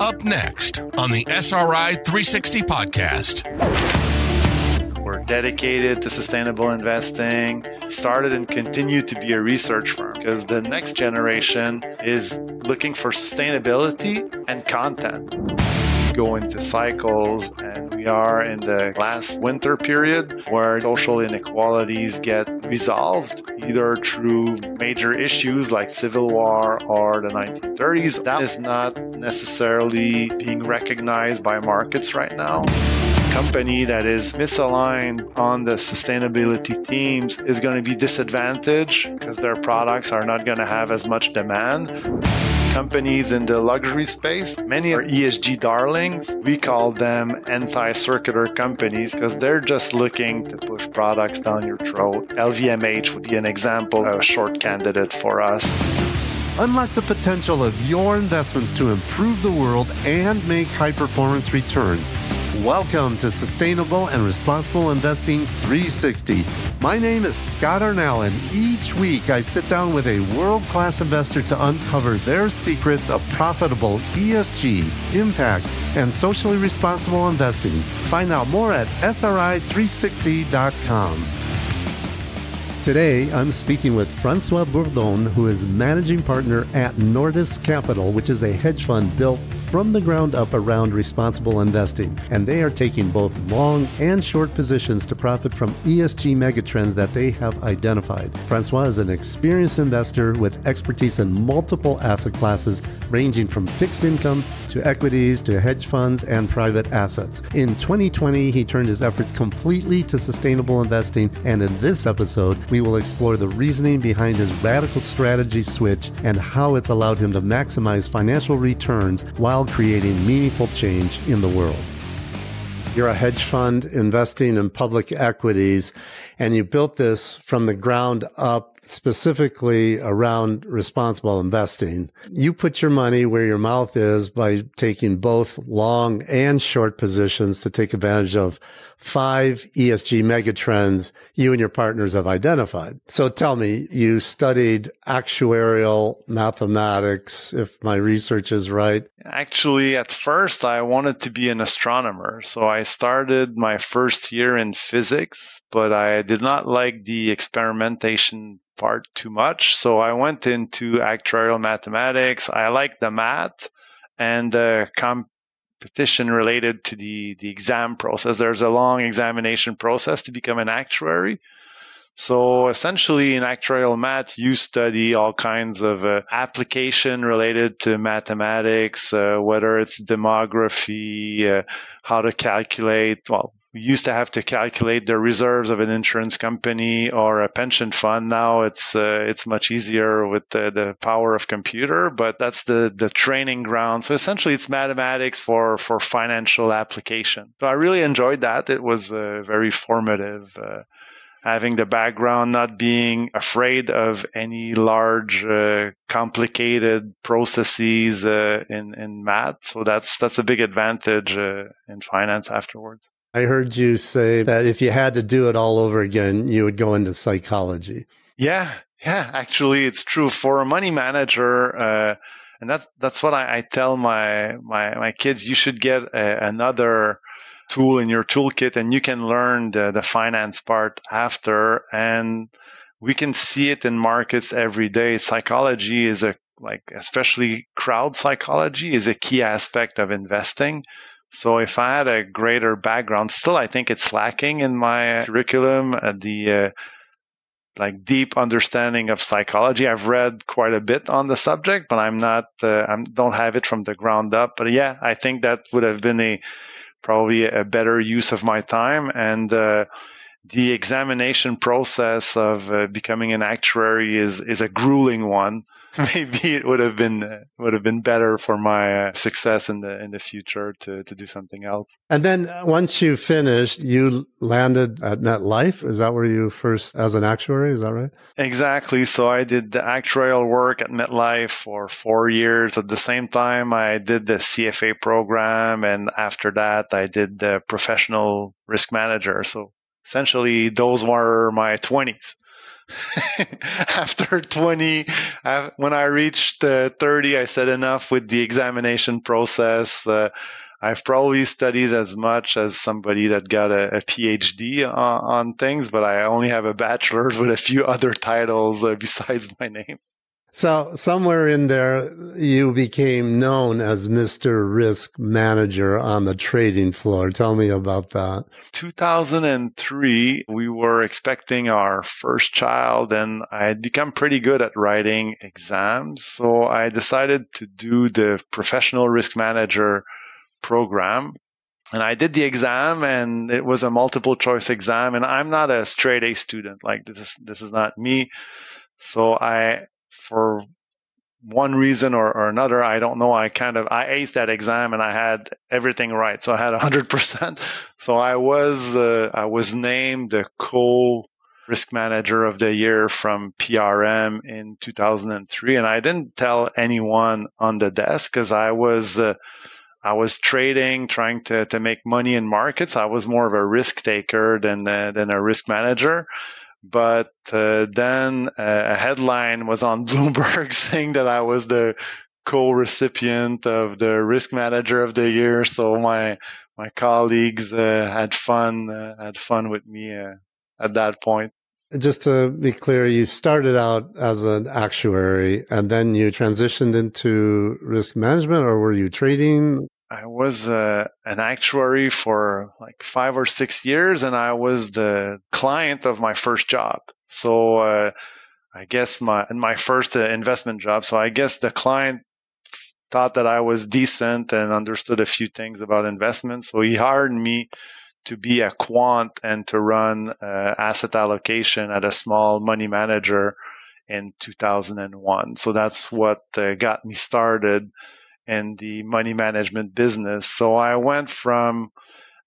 Up next on the SRI 360 podcast. We're dedicated to sustainable investing. Started and continue to be a research firm because the next generation is looking for sustainability and content. Go into cycles are in the last winter period where social inequalities get resolved either through major issues like civil war or the 1930s. That is not necessarily being recognized by markets right now company that is misaligned on the sustainability teams is going to be disadvantaged because their products are not going to have as much demand. Companies in the luxury space, many are ESG darlings. We call them anti circular companies because they're just looking to push products down your throat. LVMH would be an example, a short candidate for us. Unlock the potential of your investments to improve the world and make high performance returns. Welcome to Sustainable and Responsible Investing 360. My name is Scott Arnell, and each week I sit down with a world class investor to uncover their secrets of profitable ESG, impact, and socially responsible investing. Find out more at SRI360.com. Today, I'm speaking with Francois Bourdon, who is managing partner at Nordis Capital, which is a hedge fund built from the ground up around responsible investing. And they are taking both long and short positions to profit from ESG megatrends that they have identified. Francois is an experienced investor with expertise in multiple asset classes, ranging from fixed income to equities to hedge funds and private assets. In 2020, he turned his efforts completely to sustainable investing, and in this episode, we will explore the reasoning behind his radical strategy switch and how it's allowed him to maximize financial returns while creating meaningful change in the world. You're a hedge fund investing in public equities, and you built this from the ground up specifically around responsible investing. You put your money where your mouth is by taking both long and short positions to take advantage of five ESG megatrends you and your partners have identified. So tell me, you studied actuarial mathematics, if my research is right. Actually, at first, I wanted to be an astronomer. So I started my first year in physics, but I did not like the experimentation part too much. So I went into actuarial mathematics. I like the math and the competition related to the, the exam process. There's a long examination process to become an actuary. So essentially in actuarial math, you study all kinds of uh, application related to mathematics, uh, whether it's demography, uh, how to calculate, well, we used to have to calculate the reserves of an insurance company or a pension fund. Now it's uh, it's much easier with the, the, power of computer, but that's the the training ground. So essentially, it's mathematics for for financial application. So I really enjoyed that. It was uh, very formative. Uh, having the background, not being afraid of any large, uh, complicated processes uh, in in math. So that's that's a big advantage uh, in finance afterwards. I heard you say that if you had to do it all over again, you would go into psychology. Yeah, yeah, actually, it's true for a money manager. Uh, and that, that's what I, I, tell my, my, my kids. You should get a, another tool in your toolkit and you can learn the, the finance part after. And we can see it in markets every day. Psychology is a, like, especially crowd psychology is a key aspect of investing. So if I had a greater background, still I think it's lacking in my curriculum. Uh, the uh, like deep understanding of psychology. I've read quite a bit on the subject, but I'm not, uh, I don't have it from the ground up. But yeah, I think that would have been a probably a better use of my time and. Uh, the examination process of uh, becoming an actuary is is a grueling one. maybe it would have been uh, would have been better for my uh, success in the in the future to to do something else. And then once you finished, you landed at MetLife. Is that where you first as an actuary? Is that right? Exactly. So I did the actuarial work at MetLife for four years. At the same time, I did the CFA program, and after that, I did the professional risk manager. So essentially, those were my twenties. after 20, when I reached uh, 30, I said enough with the examination process. Uh, I've probably studied as much as somebody that got a, a PhD on, on, things, but I only have a bachelor's with a few other titles uh, besides my name. So somewhere in there, you became known as Mr. Risk Manager on the trading floor. Tell me about that. 2003, we were expecting our first child and I had become pretty good at writing exams. So I decided to do the professional risk manager program. And I did the exam and it was a multiple choice exam and I'm not a straight A student. Like this is, this is not me. So I for one reason or, or, another, I don't know. I kind of I aced that exam and I had everything right, so I had hundred percent. So I was uh, I was named the co risk manager of the year from PRM in 2003, and I didn't tell anyone on the desk because I was. Uh, I was trading, trying to, to make money in markets. I was more of a risk taker than uh, than a risk manager. But uh, then a headline was on Bloomberg saying that I was the co-recipient of the risk manager of the year. So my my colleagues uh, had fun uh, had fun with me uh, at that point. Just to be clear, you started out as an actuary and then you transitioned into risk management, or were you trading? I was uh, an actuary for like five or six years, and I was the client of my first job. So uh, I guess my my first uh, investment job. So I guess the client thought that I was decent and understood a few things about investments. So he hired me to be a quant and to run uh, asset allocation at a small money manager in 2001. So that's what uh, got me started in the money management business. So I went from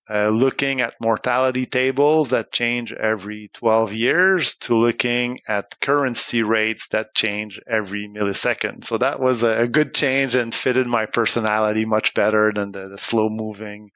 uh, looking at mortality tables that change every 12 years to looking at currency rates that change every millisecond. So that was a, good change and fitted my personality much better than the, the slow moving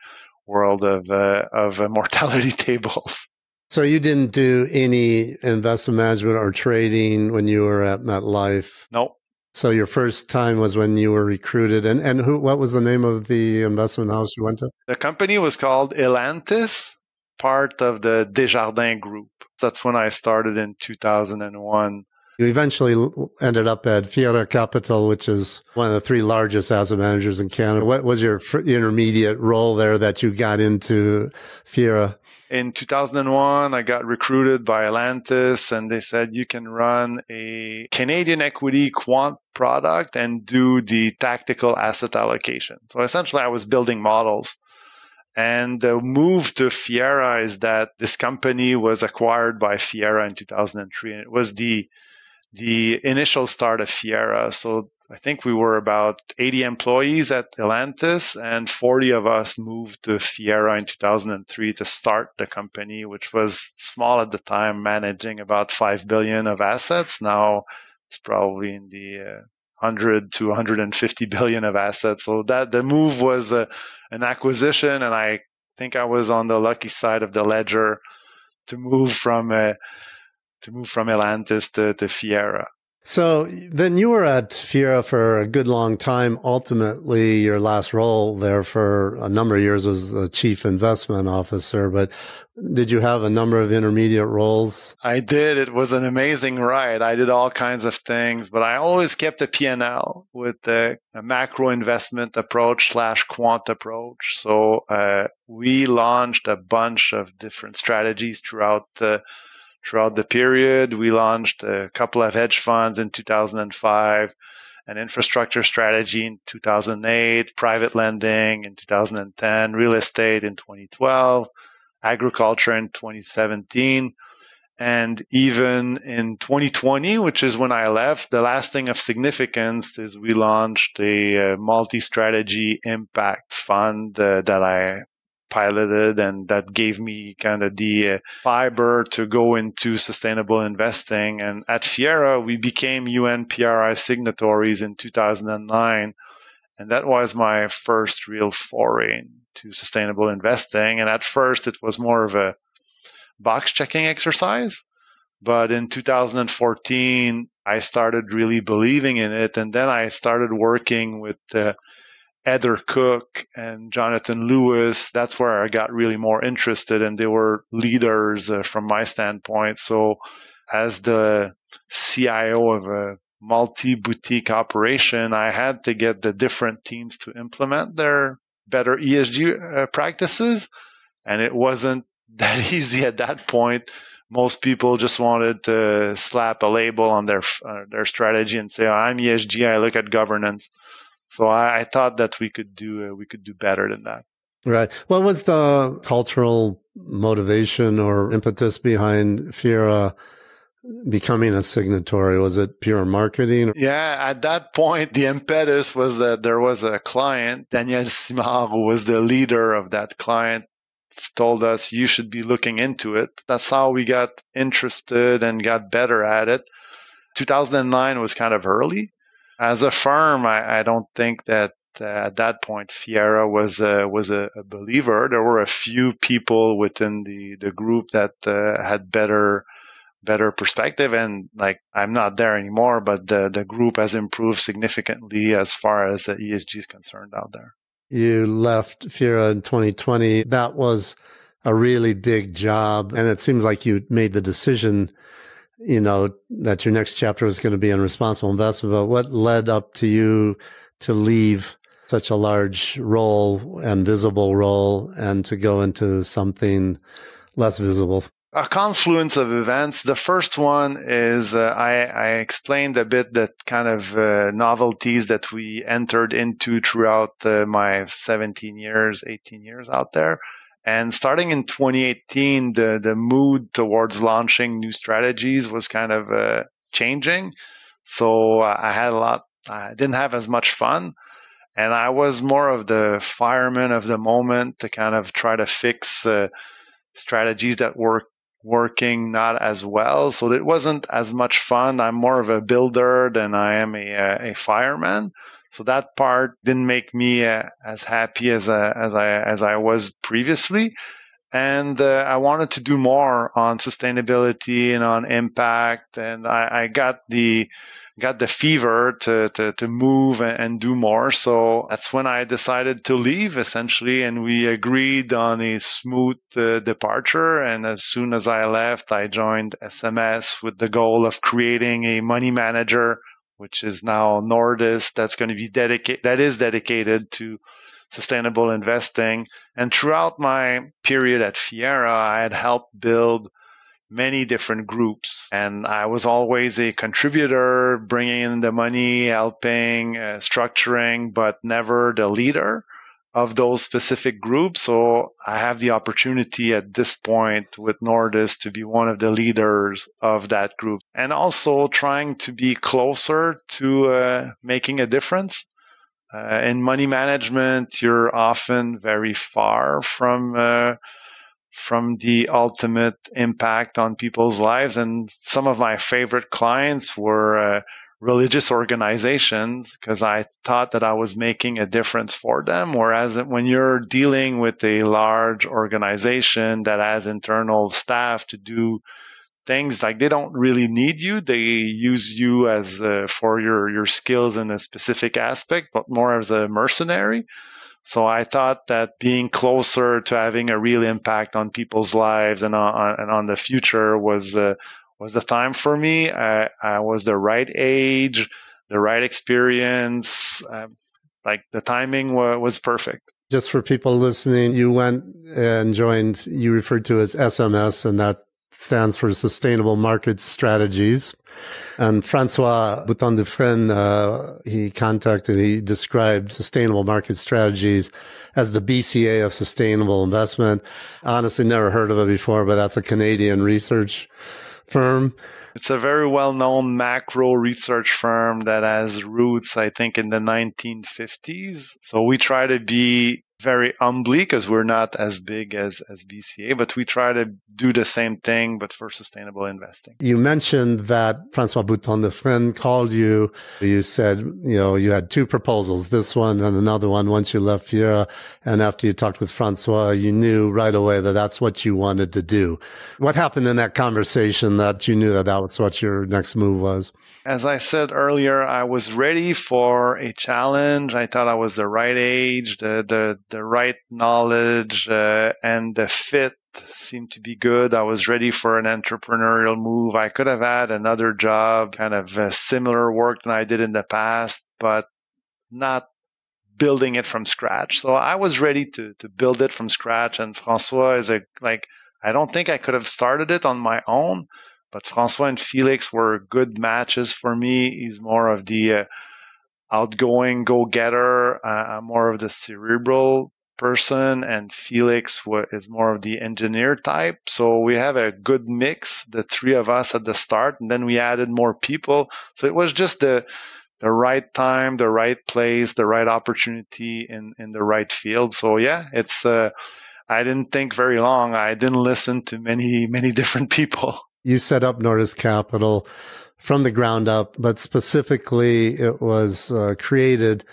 world of, uh, of uh, mortality tables. So you didn't do any investment management or trading when you were at MetLife? No, so your first time was when you were recruited, and and who? What was the name of the investment house you went to? The company was called Elantis, part of the Desjardins Group. That's when I started in 2001. You eventually ended up at Fiera Capital, which is one of the three largest asset managers in Canada. What was your intermediate role there that you got into Fiera? In 2001, I got recruited by Elantis and they said you can run a Canadian equity quant product and do the tactical asset allocation. So essentially I was building models. And the move to Fiera is that this company was acquired by Fiera in 2003 and it was the the initial start of Fiera. So I think we were about 80 employees at Elantis, and 40 of us moved to Fiera in 2003 to start the company, which was small at the time, managing about 5 billion of assets. Now it's probably in the uh, 100 to 150 billion of assets. So that the move was a, an acquisition, and I think I was on the lucky side of the ledger to move from uh, to move from Elantis to, to Fiera. So then you were at Fiera for a good long time. Ultimately, your last role there for a number of years was the chief investment officer, but did you have a number of intermediate roles? I did. It was an amazing ride. I did all kinds of things, but I always kept a P&L with a, a macro investment approach slash quant approach. So, uh, we launched a bunch of different strategies throughout the throughout the period. We launched a couple of hedge funds in 2005, an infrastructure strategy in 2008, private lending in 2010, real estate in 2012, agriculture in 2017. And even in 2020, which is when I left, the last thing of significance is we launched a, a multi-strategy impact fund uh, that I piloted and that gave me kind of the uh, fiber to go into sustainable investing. And at Fiera, we became UNPRI signatories in 2009. And that was my first real foray into sustainable investing. And at first, it was more of a box checking exercise. But in 2014, I started really believing in it. And then I started working with uh, Heather Cook and Jonathan Lewis. That's where I got really more interested, and they were leaders uh, from my standpoint. So, as the CIO of a multi boutique operation, I had to get the different teams to implement their better ESG uh, practices. And it wasn't that easy at that point. Most people just wanted to slap a label on their uh, their strategy and say, oh, "I'm ESG. I look at governance." So I, I thought that we could do uh, we could do better than that. Right. What was the cultural motivation or impetus behind Fiera becoming a signatory? Was it pure marketing? Yeah, at that point, the impetus was that there was a client, Daniel Simard, who was the leader of that client, told us you should be looking into it. That's how we got interested and got better at it. 2009 was kind of early. As a firm, I, I don't think that uh, at that point Fiera was a, was a, a, believer. There were a few people within the, the group that uh, had better better perspective and like I'm not there anymore, but the, the group has improved significantly as far as the ESG is concerned out there. You left Fiera in 2020. That was a really big job. And it seems like you made the decision, you know, that your next chapter was going to be on responsible investment. But what led up to you to leave such a large role and visible role and to go into something less visible? a confluence of events. The first one is uh, I, I, explained a bit that kind of uh, novelties that we entered into throughout uh, my 17 years, 18 years out there. And starting in 2018, the, the mood towards launching new strategies was kind of uh, changing. So uh, I had a lot, I didn't have as much fun. And I was more of the fireman of the moment to kind of try to fix uh, strategies that work working not as well. So it wasn't as much fun. I'm more of a builder than I am a, a fireman. So that part didn't make me uh, as happy as, uh, as I as I was previously. And uh, I wanted to do more on sustainability and on impact. And I, I got the got the fever to, to, to move and do more. So that's when I decided to leave essentially. And we agreed on a smooth uh, departure. And as soon as I left, I joined SMS with the goal of creating a money manager, which is now Nordis that's going to be dedicated, that is dedicated to sustainable investing. And throughout my period at Fiera, I had helped build many different groups. And I was always a contributor, bringing in the money, helping, uh, structuring, but never the leader of those specific groups. So I have the opportunity at this point with Nordis to be one of the leaders of that group and also trying to be closer to uh, making a difference. Uh, in money management, you're often very far from uh, from the ultimate impact on people's lives. And some of my favorite clients were uh, religious organizations because I thought that I was making a difference for them. Whereas when you're dealing with a large organization that has internal staff to do things like they don't really need you they use you as uh, for your your skills in a specific aspect but more as a mercenary so I thought that being closer to having a real impact on people's lives and on, and on the future was uh, was the time for me. I, I, was the right age, the right experience. Uh, like the timing wa- was perfect. Just for people listening, you went and joined. You referred to as SMS, and that stands for Sustainable Market Strategies. And Francois Bouton Dufresne, uh, he contacted, he described sustainable market strategies as the BCA of sustainable investment. Honestly, never heard of it before, but that's a Canadian research firm. It's a very well known macro research firm that has roots, I think, in the 1950s. So we try to be very humbly because we're not as big as, as BCA, but we try to do the same thing, but for sustainable investing. You mentioned that Francois Bouton, the friend, called you. You said, you know, you had two proposals, this one and another one once you left Fiera. And after you talked with Francois, you knew right away that that's what you wanted to do. What happened in that conversation that you knew that that was what your next move was? As I said earlier, I was ready for a challenge. I thought I was the right age, the the, the right knowledge, uh, and the fit seemed to be good. I was ready for an entrepreneurial move. I could have had another job, kind of similar work than I did in the past, but not building it from scratch. So I was ready to to build it from scratch. And Francois is a like I don't think I could have started it on my own but Francois and Felix were good matches for me. He's more of the uh, outgoing go getter. Uh, more of the cerebral person, and Felix is more of the engineer type. So we have a good mix, the three of us at the start, and then we added more people. So it was just the the right time, the right place, the right opportunity in in the right field. So yeah, it's. Uh, I didn't think very long. I didn't listen to many many different people you set up Nordis Capital from the ground up, but specifically it was uh, created,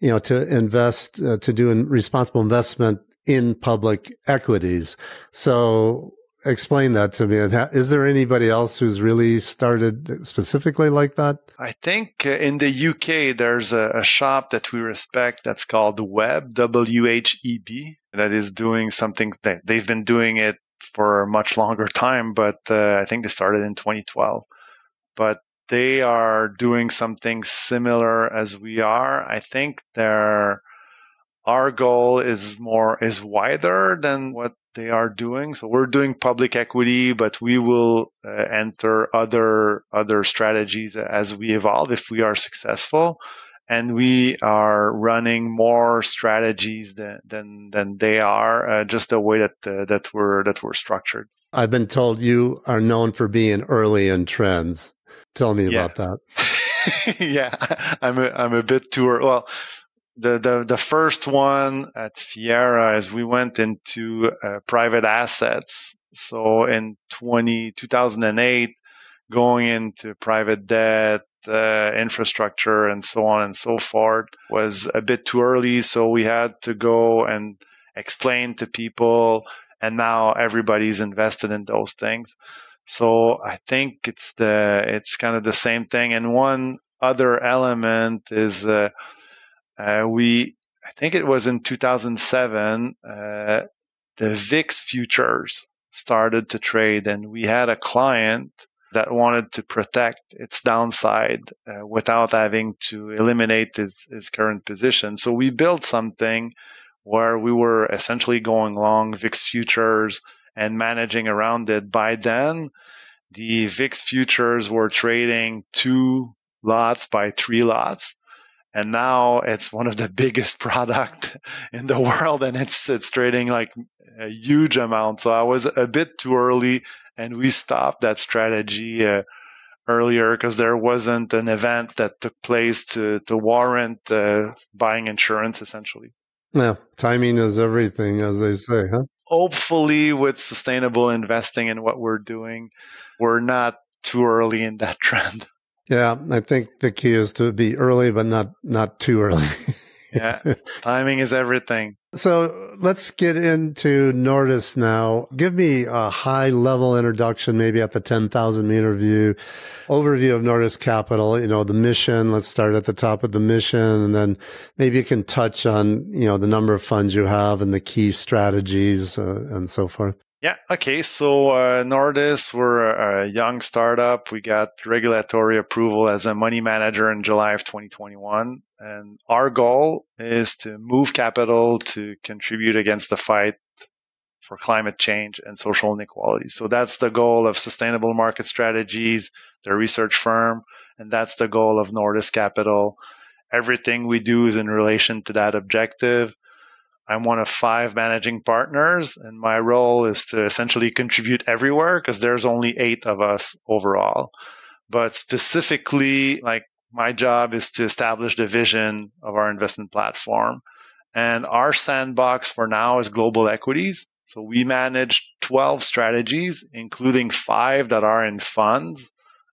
you know, to invest, uh, to do responsible investment in public equities. So explain that to me. Is there anybody else who's really started specifically like that? I think uh, in the UK, there's a, a, shop that we respect that's called WHEB, W H E B, that is doing something that they've been doing it for a much longer time, but uh, I think they started in 2012. But they are doing something similar as we are. I think their our goal is more is wider than what they are doing. So we're doing public equity, but we will uh, enter other other strategies as we evolve if we are successful and we are running more strategies than than, than they are, uh, just the way that uh, that we're that we're structured. I've been told you are known for being early in trends. Tell me yeah. about that. yeah, I'm a, I'm a bit too early. Well, the, the the first one at Fiera is we went into uh, private assets. So in 20, 2008, going into private debt, uh, infrastructure and so on and so forth was a bit too early. So we had to go and explain to people. And now everybody's invested in those things. So I think it's the, it's kind of the same thing. And one other element is, uh, uh, we, I think it was in 2007, uh, the VIX futures started to trade and we had a client that wanted to protect its downside uh, without having to eliminate his, his current position. So we built something where we were essentially going long VIX futures and managing around it. By then, the VIX futures were trading two lots by three lots. And now it's one of the biggest product in the world and it's, it's trading like a huge amount. So I was a bit too early and we stopped that strategy uh, earlier because there wasn't an event that took place to to warrant uh, buying insurance essentially. Yeah, timing is everything, as they say, huh? Hopefully, with sustainable investing and what we're doing, we're not too early in that trend. Yeah, I think the key is to be early, but not not too early. yeah, timing is everything. So let's get into Nordis now. Give me a high level introduction, maybe at the 10,000 meter view, overview of Nordis Capital, you know, the mission. Let's start at the top of the mission and then maybe you can touch on, you know, the number of funds you have and the key strategies uh, and so forth. Yeah. Okay. So uh, Nordis, we're a young startup. We got regulatory approval as a money manager in July of 2021, and our goal is to move capital to contribute against the fight for climate change and social inequality. So that's the goal of sustainable market strategies, the research firm, and that's the goal of Nordis Capital. Everything we do is in relation to that objective. I'm one of five managing partners, and my role is to essentially contribute everywhere because there's only eight of us overall. But specifically, like my job is to establish the vision of our investment platform And our sandbox for now is global equities. So we manage 12 strategies, including five that are in funds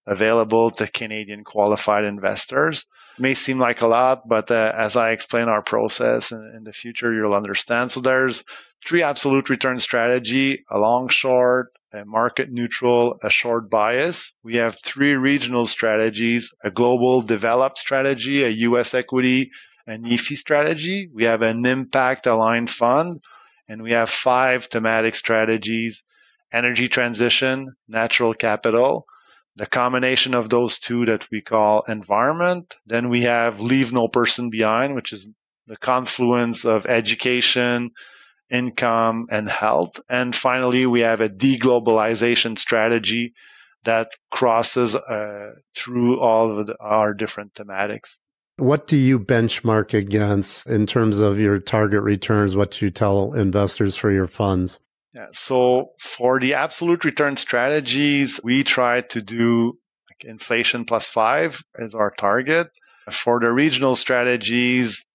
available to Canadian qualified investors. It may seem like a lot, but uh, as I explain our process in, in, the future, you'll understand. So there's three absolute return strategy, a long short, a market neutral, a short bias. We have three regional strategies, a global developed strategy, a US equity, an EAFE strategy. We have an impact aligned fund and we have five thematic strategies, energy transition, natural capital, the combination of those two that we call environment. Then we have leave no person behind, which is the confluence of education, income, and health. And finally, we have a deglobalization strategy that crosses uh, through all of the, our different thematics. What do you benchmark against in terms of your target returns? What do you tell investors for your funds? Yeah, so for the absolute return strategies, we try to do like inflation plus five as our target. For the regional strategies,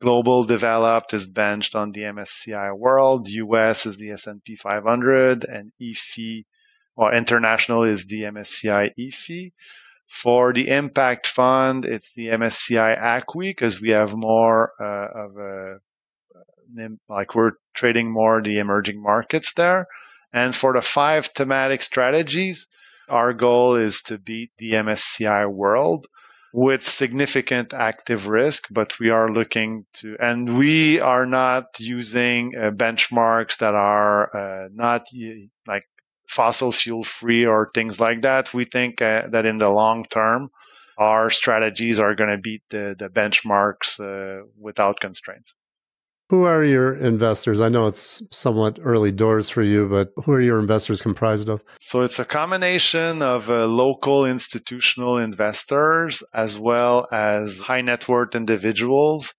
global developed is benched on the MSCI World, US is the S&P 500, and EAFE or international is the MSCI EAFE. For the impact fund, it's the MSCI ACWI because we have more uh, of a like we're trading more the emerging markets there. And for the five thematic strategies, our goal is to beat the MSCI world with significant active risk, but we are looking to, and we are not using uh, benchmarks that are uh, not like fossil fuel free or things like that. We think uh, that in the long term, our strategies are going to beat the, the benchmarks uh, without constraints. Who are your investors? I know it's somewhat early doors for you, but who are your investors comprised of? So it's a combination of uh, local institutional investors as well as high net worth individuals.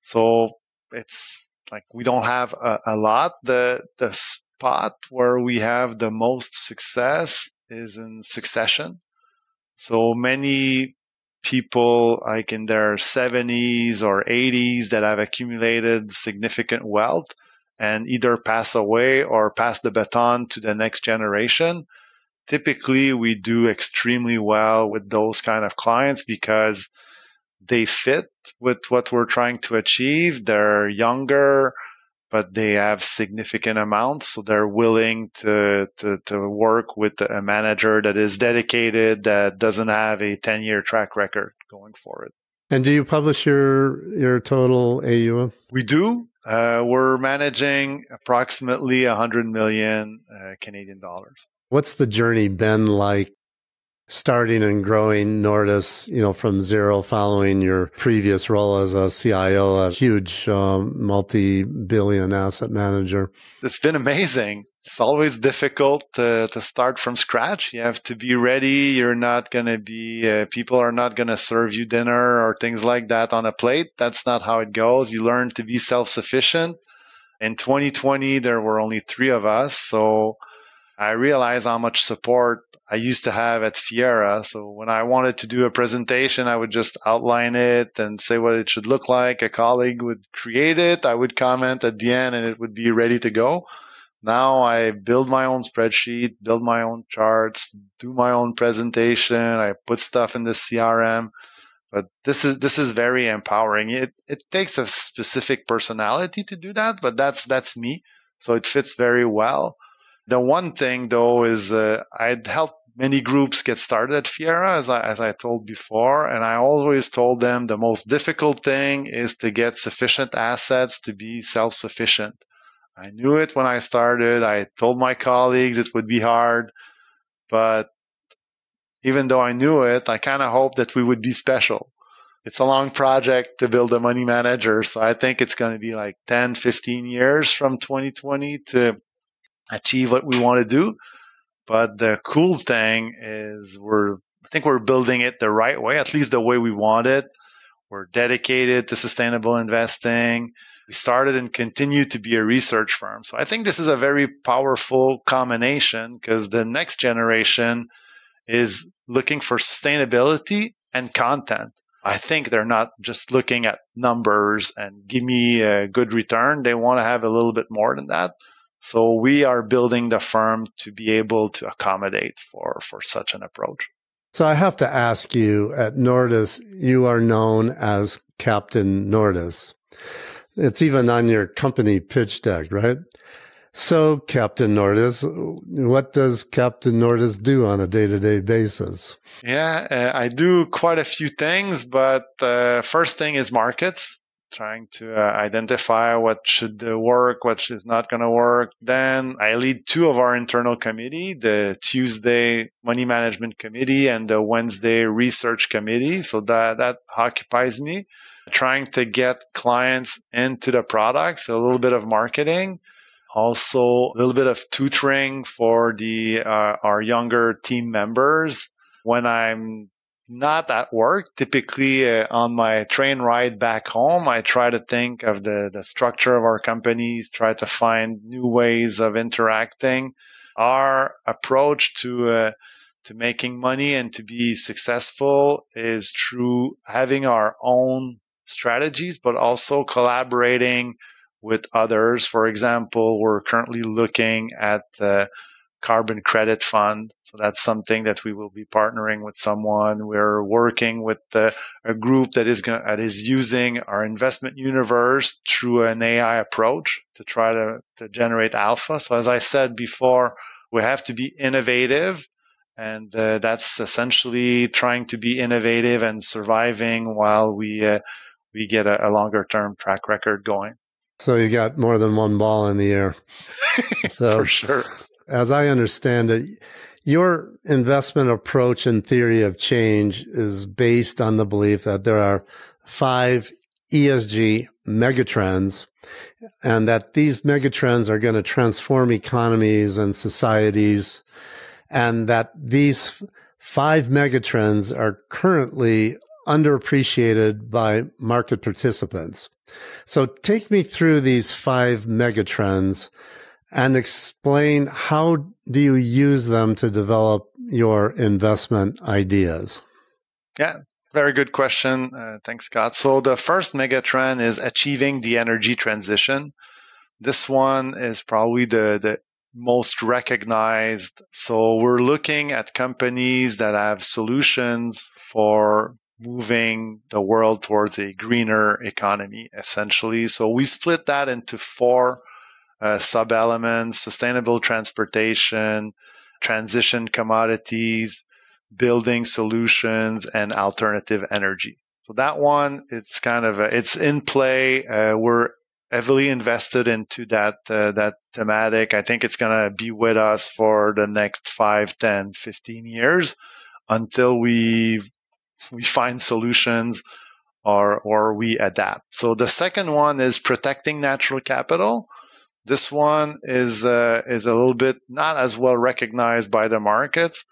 So it's like we don't have a, a lot. The the spot where we have the most success is in succession. So many people like in their 70s or 80s that have accumulated significant wealth and either pass away or pass the baton to the next generation. Typically, we do extremely well with those kind of clients because they fit with what we're trying to achieve. They're younger, but they have significant amounts. So they're willing to, to, to work with a manager that is dedicated, that doesn't have a 10 year track record going for it. And do you publish your, your total AUM? We do. Uh, we're managing approximately 100 million uh, Canadian dollars. What's the journey been like starting and growing Nordis, you know, from zero following your previous role as a CIO, a huge um, multi-billion asset manager? It's been amazing. It's always difficult to, to start from scratch. You have to be ready. You're not going to be, uh, people are not going to serve you dinner or things like that on a plate. That's not how it goes. You learn to be self-sufficient. In 2020, there were only three of us. So I realized how much support I used to have at Fiera. So when I wanted to do a presentation, I would just outline it and say what it should look like. A colleague would create it. I would comment at the end and it would be ready to go. Now I build my own spreadsheet, build my own charts, do my own presentation. I put stuff in the CRM. But this is this is very empowering. It it takes a specific personality to do that, but that's that's me. So it fits very well. The one thing though is uh, I'd helped many groups get started at Fiera, as I, as I told before, and I always told them the most difficult thing is to get sufficient assets to be self-sufficient. I knew it when I started. I told my colleagues it would be hard, but even though I knew it, I kind of hoped that we would be special. It's a long project to build a money manager. So I think it's going to be like 10, 15 years from 2020 to achieve what we want to do. But the cool thing is we're, I think we're building it the right way, at least the way we want it. We're dedicated to sustainable investing. We started and continue to be a research firm. So I think this is a very powerful combination because the next generation is looking for sustainability and content. I think they're not just looking at numbers and give me a good return. They want to have a little bit more than that. So we are building the firm to be able to accommodate for, for such an approach. So I have to ask you at Nordis, you are known as Captain Nordis. It's even on your company pitch deck, right? So, Captain Nordis, what does Captain Nordis do on a day to day basis? Yeah, uh, I do quite a few things, but uh, first thing is markets, trying to uh, identify what should work, what is not going to work. Then I lead two of our internal committee, the Tuesday money management committee and the Wednesday research committee. So that, that occupies me trying to get clients into the products, a little bit of marketing also a little bit of tutoring for the uh, our younger team members when i'm not at work typically uh, on my train ride back home i try to think of the the structure of our companies try to find new ways of interacting our approach to uh, to making money and to be successful is through having our own strategies but also collaborating with others. For example, we're currently looking at the carbon credit fund. So that's something that we will be partnering with someone. We're working with the, a group that is going, that is using our investment universe through an AI approach to try to, to generate alpha. So as I said before, we have to be innovative. And uh, that's essentially trying to be innovative and surviving while we uh, we get a, a longer term track record going. So you got more than one ball in the air. So, for sure. As I understand it, your investment approach and theory of change is based on the belief that there are five ESG megatrends and that these megatrends are going to transform economies and societies and that these five megatrends are currently underappreciated by market participants. So take me through these five megatrends and explain how do you use them to develop your investment ideas? Yeah, very good question. Uh, thanks, Scott. So the first megatrend is achieving the energy transition. This one is probably the, the most recognized. So we're looking at companies that have solutions for moving the world towards a greener economy, essentially. So we split that into four uh, sub elements sustainable transportation, transition commodities, building solutions, and alternative energy. So that one, it's kind of it's in play. Uh, we're heavily invested into that uh, that thematic. I think it's going to be with us for the next 5, 10, 15 years until we we find solutions or or we adapt. So the second one is protecting natural capital. This one is uh, is a little bit not as well recognized by the markets,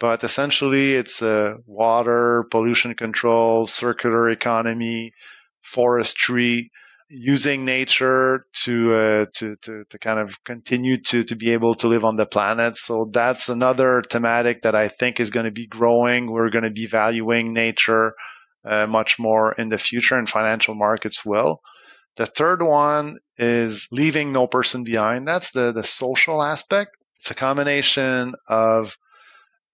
but essentially it's uh, water, pollution control, circular economy, forestry, using nature to, uh, to, to, to kind of continue to, to be able to live on the planet. So that's another thematic that I think is going to be growing. We're going to be valuing nature uh, much more in the future and financial markets will. The third one is leaving no person behind. That's the, the social aspect. It's a combination of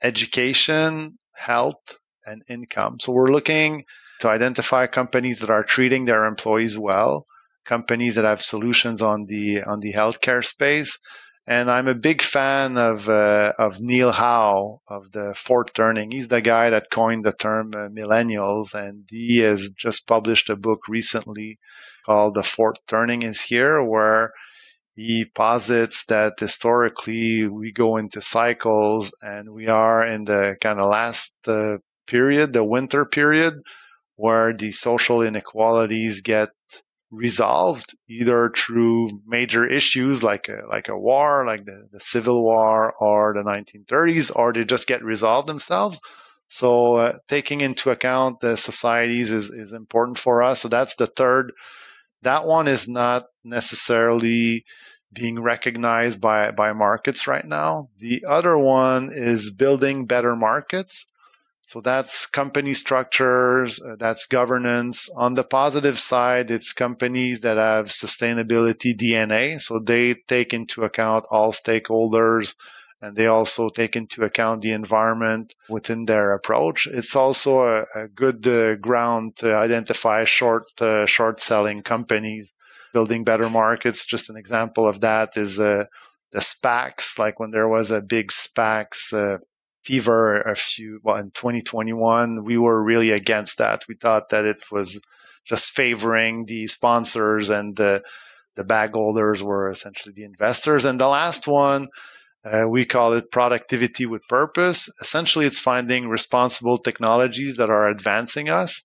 education, health, and income. So we're looking to identify companies that are treating their employees well, companies that have solutions on the on the healthcare space. And I'm a big fan of uh, of Neil Howe of the fourth turning. He's the guy that coined the term uh, millennials, and he has just published a book recently called "The Fourth Turning Is Here," where he posits that historically we go into cycles, and we are in the kind of last uh, period, the winter period, where the social inequalities get resolved either through major issues like a, like a war, like the, the Civil War or the 1930s, or they just get resolved themselves. So uh, taking into account the societies is, is important for us. So that's the third. That one is not necessarily being recognized by, by markets right now. The other one is building better markets. So that's company structures, uh, that's governance. On the positive side, it's companies that have sustainability DNA. So they take into account all stakeholders and they also take into account the environment within their approach. It's also a, a good uh, ground to identify short, uh, short selling companies building better markets. Just an example of that is uh, the SPACs, like when there was a big SPACs uh, fever a few, well, in 2021, we were really against that. We thought that it was just favoring the sponsors and the, the bag holders were essentially the investors. And the last one, uh, we call it productivity with purpose. Essentially, it's finding responsible technologies that are advancing us.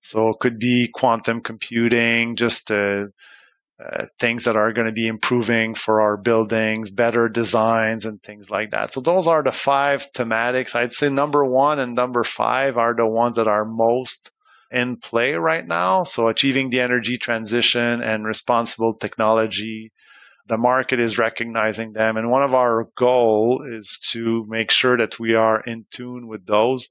So it could be quantum computing, just uh, uh, things that are going to be improving for our buildings, better designs and things like that. So those are the five thematics. I'd say number one and number five are the ones that are most in play right now. So achieving the energy transition and responsible technology the market is recognizing them. And one of our goal is to make sure that we are in tune with those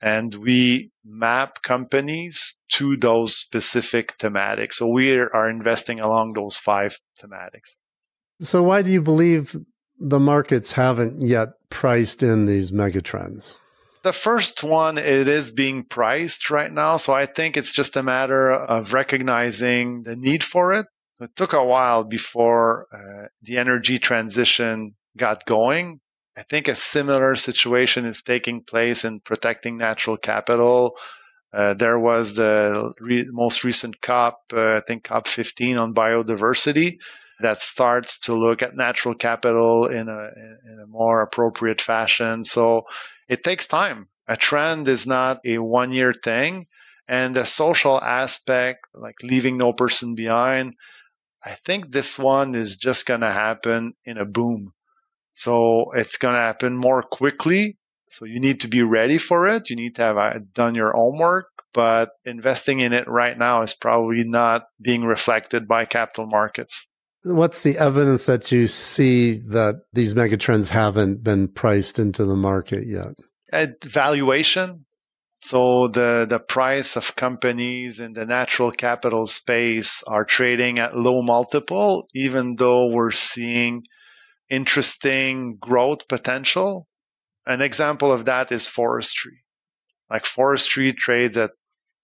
and we map companies to those specific thematics. So we are investing along those five thematics. So why do you believe the markets haven't yet priced in these megatrends? The first one, it is being priced right now. So I think it's just a matter of recognizing the need for it it took a while before uh, the energy transition got going. I think a similar situation is taking place in protecting natural capital. Uh, there was the re- most recent COP, uh, I think COP 15 on biodiversity that starts to look at natural capital in a, in a more appropriate fashion. So it takes time. A trend is not a one year thing. And the social aspect, like leaving no person behind, I think this one is just going to happen in a boom. So it's going to happen more quickly. So you need to be ready for it. You need to have uh, done your homework, but investing in it right now is probably not being reflected by capital markets. What's the evidence that you see that these megatrends haven't been priced into the market yet? At valuation. So the, the price of companies in the natural capital space are trading at low multiple, even though we're seeing interesting growth potential. An example of that is forestry. Like forestry trades at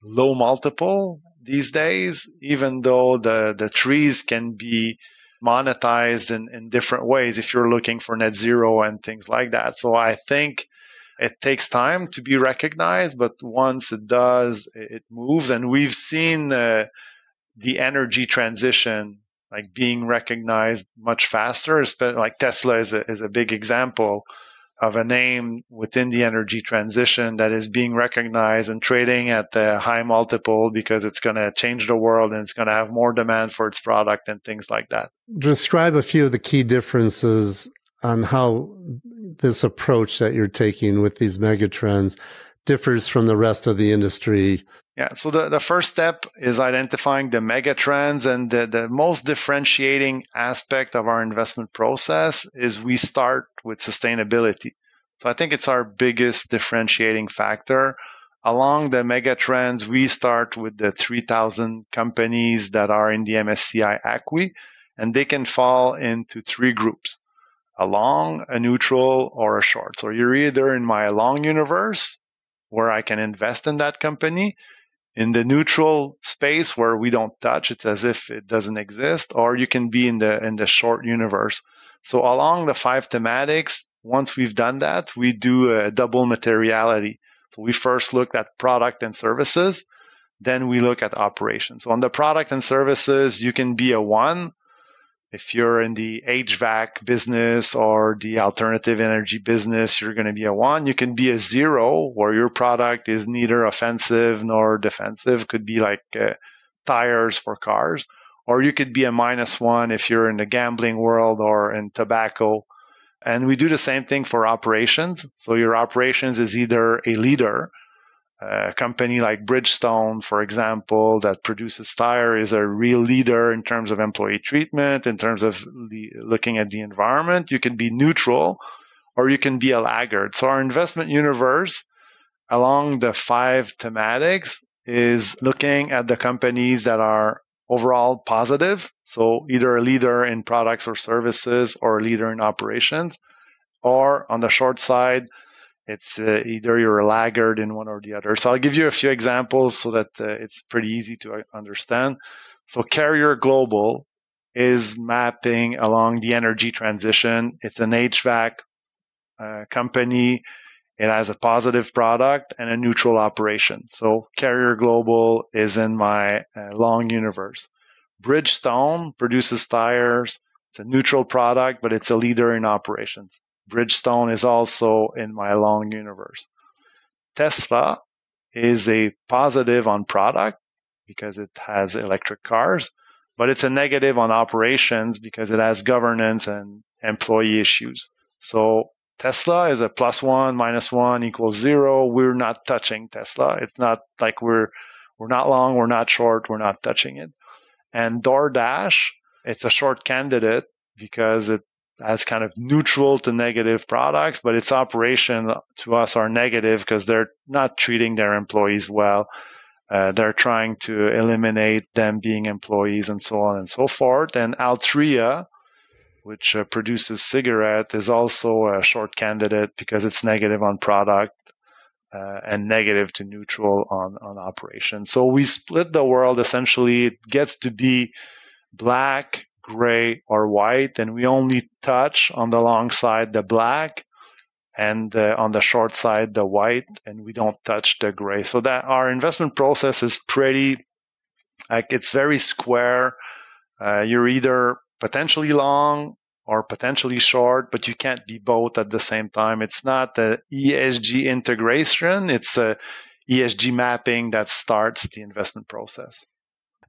low multiple these days, even though the, the trees can be monetized in, in different ways if you're looking for net zero and things like that. So I think it takes time to be recognized, but once it does, it moves. And we've seen uh, the energy transition like being recognized much faster. Like Tesla is a, is a big example of a name within the energy transition that is being recognized and trading at the high multiple because it's going to change the world and it's going to have more demand for its product and things like that. Describe a few of the key differences on how this approach that you're taking with these megatrends differs from the rest of the industry? Yeah, so the, the first step is identifying the megatrends, and the, the most differentiating aspect of our investment process is we start with sustainability. So I think it's our biggest differentiating factor. Along the megatrends, we start with the 3,000 companies that are in the MSCI ACWI, and they can fall into three groups a long, a neutral, or a short. So you're either in my long universe where I can invest in that company, in the neutral space where we don't touch, it's as if it doesn't exist, or you can be in the in the short universe. So along the five thematics, once we've done that, we do a double materiality. So we first look at product and services, then we look at operations. So on the product and services, you can be a one if you're in the HVAC business or the alternative energy business, you're going to be a one. You can be a zero where your product is neither offensive nor defensive. Could be like uh, tires for cars. Or you could be a minus one if you're in the gambling world or in tobacco. And we do the same thing for operations. So your operations is either a leader a company like Bridgestone, for example, that produces tire is a real leader in terms of employee treatment, in terms of looking at the environment. You can be neutral or you can be a laggard. So our investment universe along the five thematics is looking at the companies that are overall positive. So either a leader in products or services or a leader in operations. Or on the short side, it's uh, either you're a laggard in one or the other. So I'll give you a few examples so that uh, it's pretty easy to uh, understand. So Carrier Global is mapping along the energy transition. It's an HVAC uh, company. It has a positive product and a neutral operation. So Carrier Global is in my uh, long universe. Bridgestone produces tires. It's a neutral product, but it's a leader in operations. Bridgestone is also in my long universe. Tesla is a positive on product because it has electric cars, but it's a negative on operations because it has governance and employee issues. So Tesla is a plus one, minus one equals zero. We're not touching Tesla. It's not like we're, we're not long, we're not short, we're not touching it. And DoorDash, it's a short candidate because it as kind of neutral to negative products, but its operation to us are negative because they're not treating their employees well. Uh, they're trying to eliminate them being employees and so on and so forth. And Altria, which uh, produces cigarette, is also a short candidate because it's negative on product uh, and negative to neutral on on operation. So we split the world essentially. It gets to be black gray or white and we only touch on the long side the black and uh, on the short side the white and we don't touch the gray. So that our investment process is pretty like it's very square. Uh, you're either potentially long or potentially short but you can't be both at the same time. It's not the esg integration. It's a esg mapping that starts the investment process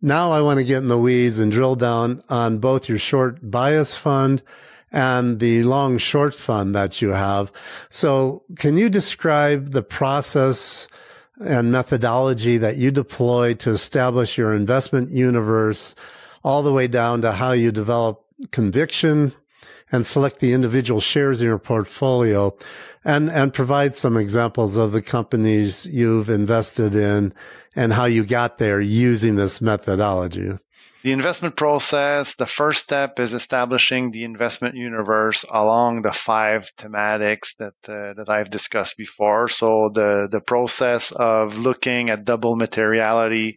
now I want to get in the weeds and drill down on both your short bias fund and the long short fund that you have. So can you describe the process and methodology that you deploy to establish your investment universe all the way down to how you develop conviction and select the individual shares in your portfolio and, and provide some examples of the companies you've invested in and how you got there using this methodology. The investment process, the first step is establishing the investment universe along the five thematics that uh, that I've discussed before. So the the process of looking at double materiality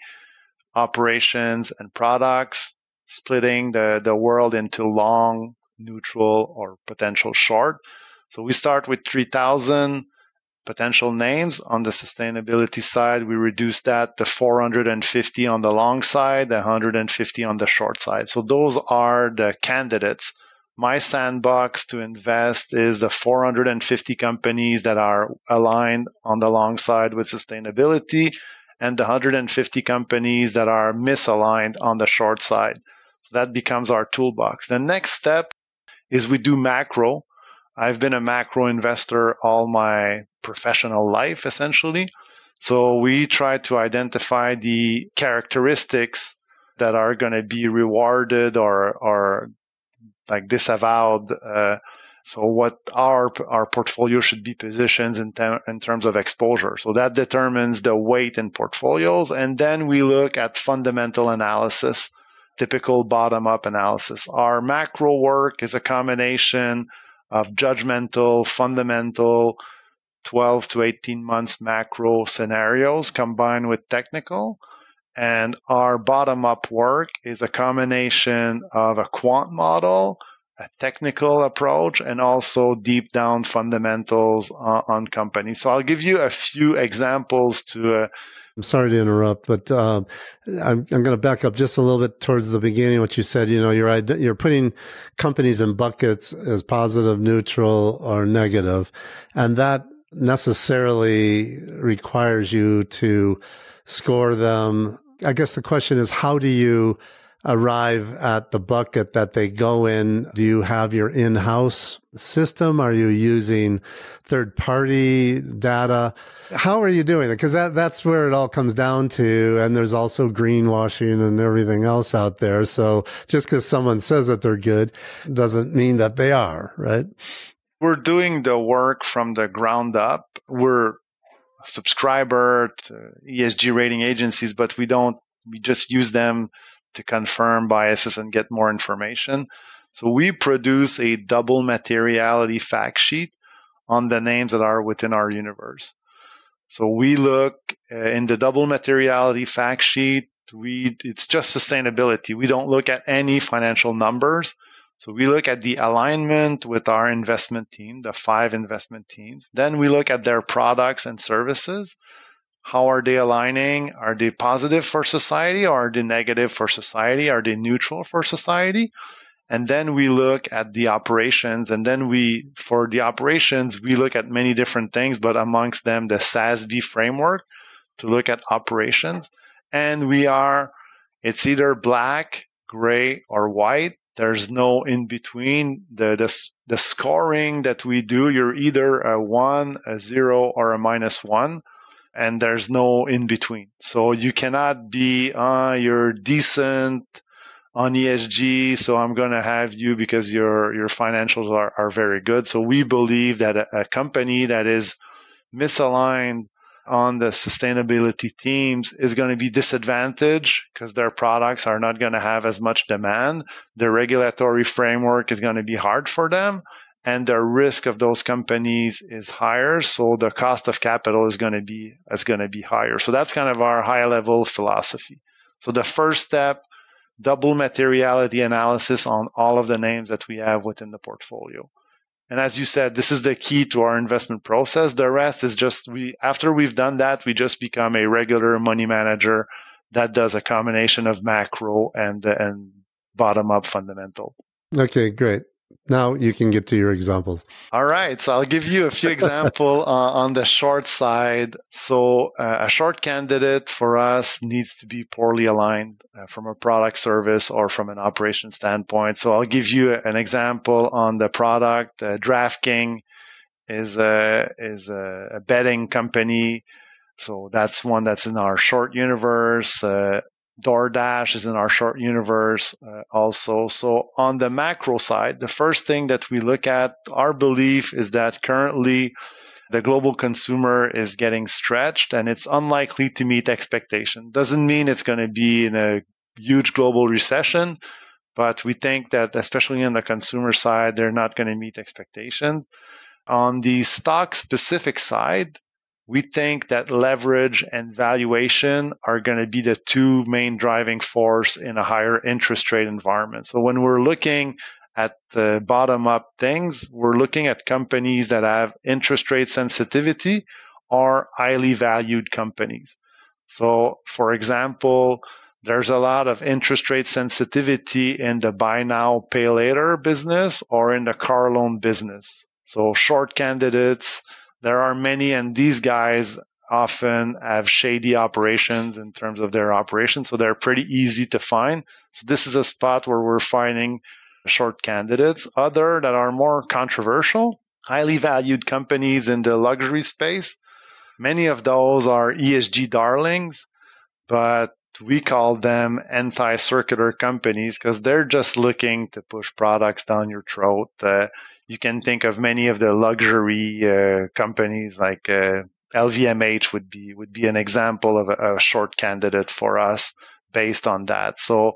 operations and products, splitting the the world into long, neutral or potential short. So we start with 3000 potential names. On the sustainability side, we reduce that to 450 on the long side, 150 on the short side. So those are the candidates. My sandbox to invest is the 450 companies that are aligned on the long side with sustainability and the 150 companies that are misaligned on the short side. So that becomes our toolbox. The next step is we do macro. I've been a macro investor all my professional life, essentially. So we try to identify the characteristics that are going to be rewarded or, or like disavowed. Uh, so what our our portfolio should be positioned in, te- in terms of exposure. So that determines the weight in portfolios, and then we look at fundamental analysis, typical bottom up analysis. Our macro work is a combination of judgmental, fundamental, 12 to 18 months macro scenarios combined with technical. And our bottom up work is a combination of a quant model, a technical approach, and also deep down fundamentals on, on companies. So I'll give you a few examples to uh, I'm sorry to interrupt, but um, I'm, I'm going to back up just a little bit towards the beginning. What you said, you know, you're you're putting companies in buckets as positive, neutral, or negative, and that necessarily requires you to score them. I guess the question is, how do you arrive at the bucket that they go in? Do you have your in-house system? Are you using third party data? How are you doing it? Because that, that's where it all comes down to. And there's also greenwashing and everything else out there. So just because someone says that they're good doesn't mean that they are, right? We're doing the work from the ground up. We're subscriber to ESG rating agencies, but we don't, we just use them to confirm biases and get more information. So we produce a double materiality fact sheet on the names that are within our universe. So we look uh, in the double materiality fact sheet. We, it's just sustainability. We don't look at any financial numbers. So we look at the alignment with our investment team, the five investment teams. Then we look at their products and services. How are they aligning? Are they positive for society or are they negative for society? Are they neutral for society? And then we look at the operations. And then we, for the operations, we look at many different things, but amongst them, the SASB framework to look at operations. And we are, it's either black, gray, or white. There's no in between. The, the, the scoring that we do, you're either a one, a zero, or a minus one. And there's no in between. So you cannot be, uh, you're decent on ESG. So I'm going to have you because your, your financials are, are very good. So we believe that a, a company that is misaligned on the sustainability teams is going to be disadvantaged because their products are not going to have as much demand. The regulatory framework is going to be hard for them and the risk of those companies is higher. So the cost of capital is going to be, is going to be higher. So that's kind of our high level philosophy. So the first step, double materiality analysis on all of the names that we have within the portfolio. And as you said, this is the key to our investment process. The rest is just we, after we've done that, we just become a regular money manager that does a combination of macro and, and bottom up fundamental. Okay, great. Now you can get to your examples. All right. So I'll give you a few examples uh, on the short side. So uh, a short candidate for us needs to be poorly aligned uh, from a product service or from an operation standpoint. So I'll give you an example on the product. Uh, DraftKings is a, is a betting company. So that's one that's in our short universe. Uh, DoorDash is in our short universe uh, also. So on the macro side, the first thing that we look at, our belief is that currently the global consumer is getting stretched and it's unlikely to meet expectation. Doesn't mean it's going to be in a huge global recession, but we think that especially on the consumer side, they're not going to meet expectations. On the stock specific side, we think that leverage and valuation are going to be the two main driving force in a higher interest rate environment. So when we're looking at the bottom up things, we're looking at companies that have interest rate sensitivity or highly valued companies. So for example, there's a lot of interest rate sensitivity in the buy now, pay later business or in the car loan business. So short candidates, there are many, and these guys often have shady operations in terms of their operations, so they're pretty easy to find. So this is a spot where we're finding short candidates. Other that are more controversial, highly valued companies in the luxury space. Many of those are ESG darlings, but we call them anti-circular companies because they're just looking to push products down your throat. Uh, you can think of many of the luxury uh, companies like uh, LVMH would be would be an example of a, a, short candidate for us based on that. So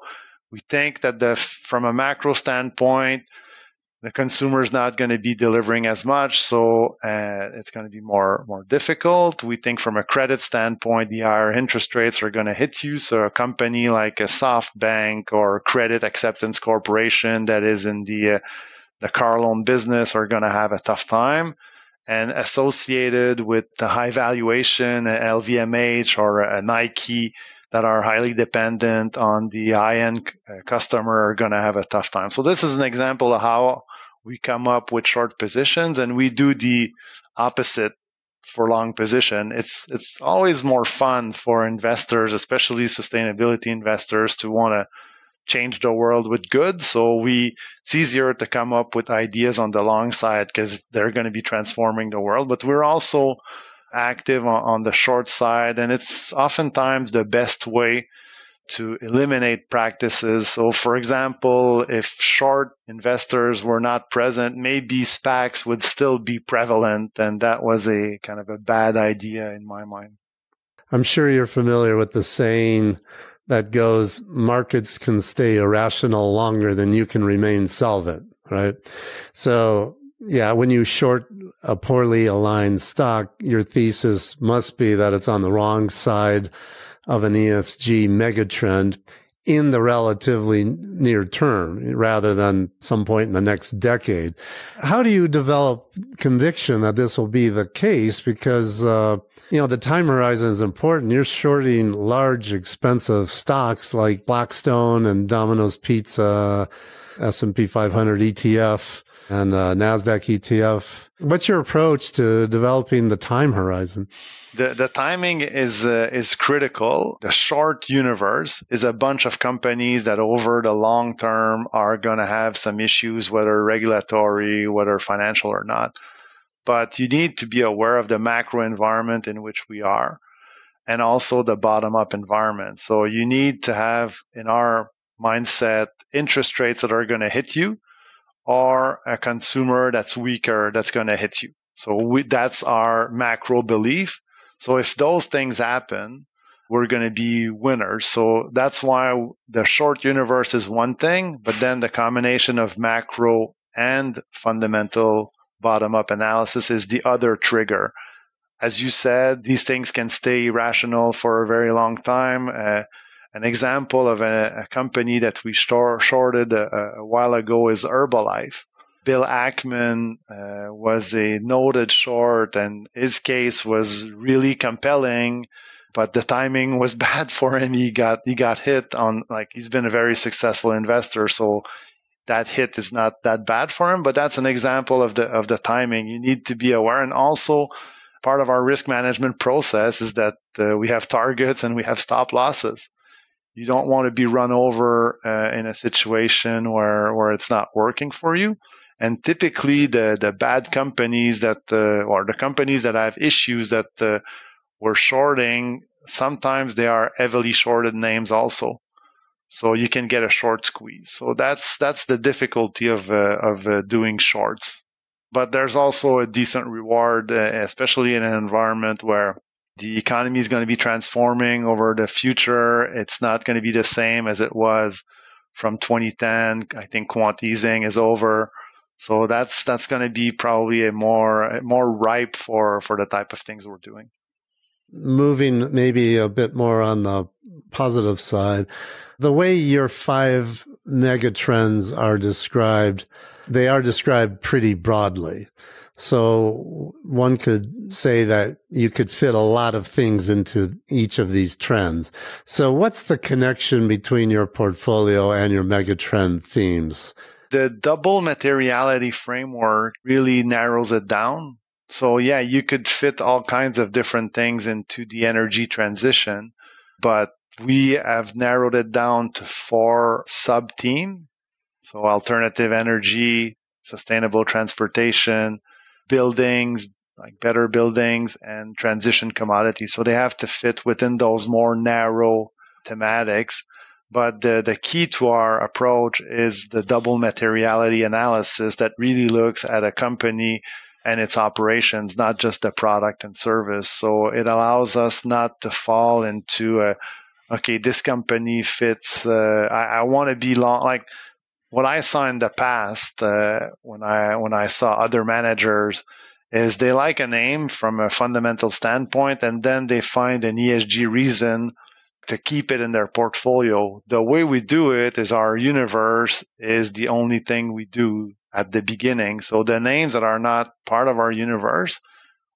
we think that the from a macro standpoint, the consumer is not going to be delivering as much, so uh, it's going to be more more difficult. We think from a credit standpoint, the higher interest rates are going to hit you. So a company like a SoftBank or Credit Acceptance Corporation that is in the uh, the car loan business are going to have a tough time. And associated with the high valuation, LVMH or a Nike that are highly dependent on the high end uh, customer are going to have a tough time. So this is an example of how we come up with short positions and we do the opposite for long position. It's, it's always more fun for investors, especially sustainability investors to want to change the world with good. So we, it's easier to come up with ideas on the long side because they're going to be transforming the world. But we're also active on, on, the short side. And it's oftentimes the best way to eliminate practices. So, for example, if short investors were not present, maybe SPACs would still be prevalent. And that was a kind of a bad idea in my mind. I'm sure you're familiar with the saying that goes, markets can stay irrational longer than you can remain solvent, right? So yeah, when you short a poorly aligned stock, your thesis must be that it's on the wrong side of an ESG megatrend in the relatively near term rather than some point in the next decade. How do you develop conviction that this will be the case? Because, uh, you know, the time horizon is important. You're shorting large, expensive stocks like Blackstone and Domino's Pizza, S&P 500 ETF and uh, NASDAQ ETF. What's your approach to developing the time horizon? The, the timing is uh, is critical. The short universe is a bunch of companies that over the long term are going to have some issues, whether regulatory, whether financial or not. But you need to be aware of the macro environment in which we are and also the bottom up environment. So you need to have in our mindset interest rates that are going to hit you or a consumer that's weaker that's going to hit you. So we, that's our macro belief. So if those things happen, we're going to be winners. So that's why the short universe is one thing, but then the combination of macro and fundamental bottom up analysis is the other trigger. As you said, these things can stay irrational for a very long time. Uh, an example of a, a company that we short, shorted a, a, while ago is Herbalife. Bill Ackman uh, was a noted short, and his case was really compelling. But the timing was bad for him. He got he got hit on like he's been a very successful investor, so that hit is not that bad for him. But that's an example of the of the timing. You need to be aware, and also part of our risk management process is that uh, we have targets and we have stop losses you don't want to be run over uh, in a situation where where it's not working for you. And typically, the the bad companies that uh, or the companies that have issues that uh, we're shorting, sometimes they are heavily shorted names also. So you can get a short squeeze. So that's that's the difficulty of uh, of uh, doing shorts. But there's also a decent reward, uh, especially in an environment where the economy is going to be transforming over the future. It's not going to be the same as it was from 2010. I think quant easing is over. So that's that's going to be probably a more more ripe for for the type of things we're doing. Moving maybe a bit more on the positive side, the way your five mega trends are described, they are described pretty broadly. So one could say that you could fit a lot of things into each of these trends. So what's the connection between your portfolio and your megatrend themes? The double materiality framework really narrows it down. So yeah, you could fit all kinds of different things into the energy transition, but we have narrowed it down to four sub team. So alternative energy, sustainable transportation, buildings, like better buildings and transition commodities. So they have to fit within those more narrow thematics. But the, the key to our approach is the double materiality analysis that really looks at a company and its operations, not just the product and service. So it allows us not to fall into a, okay, this company fits, uh, I, I want to be long, like what I saw in the past uh, when I when I saw other managers is they like a name from a fundamental standpoint, and then they find an ESG reason to keep it in their portfolio. The way we do it is our universe is the only thing we do at the beginning. So the names that are not part of our universe,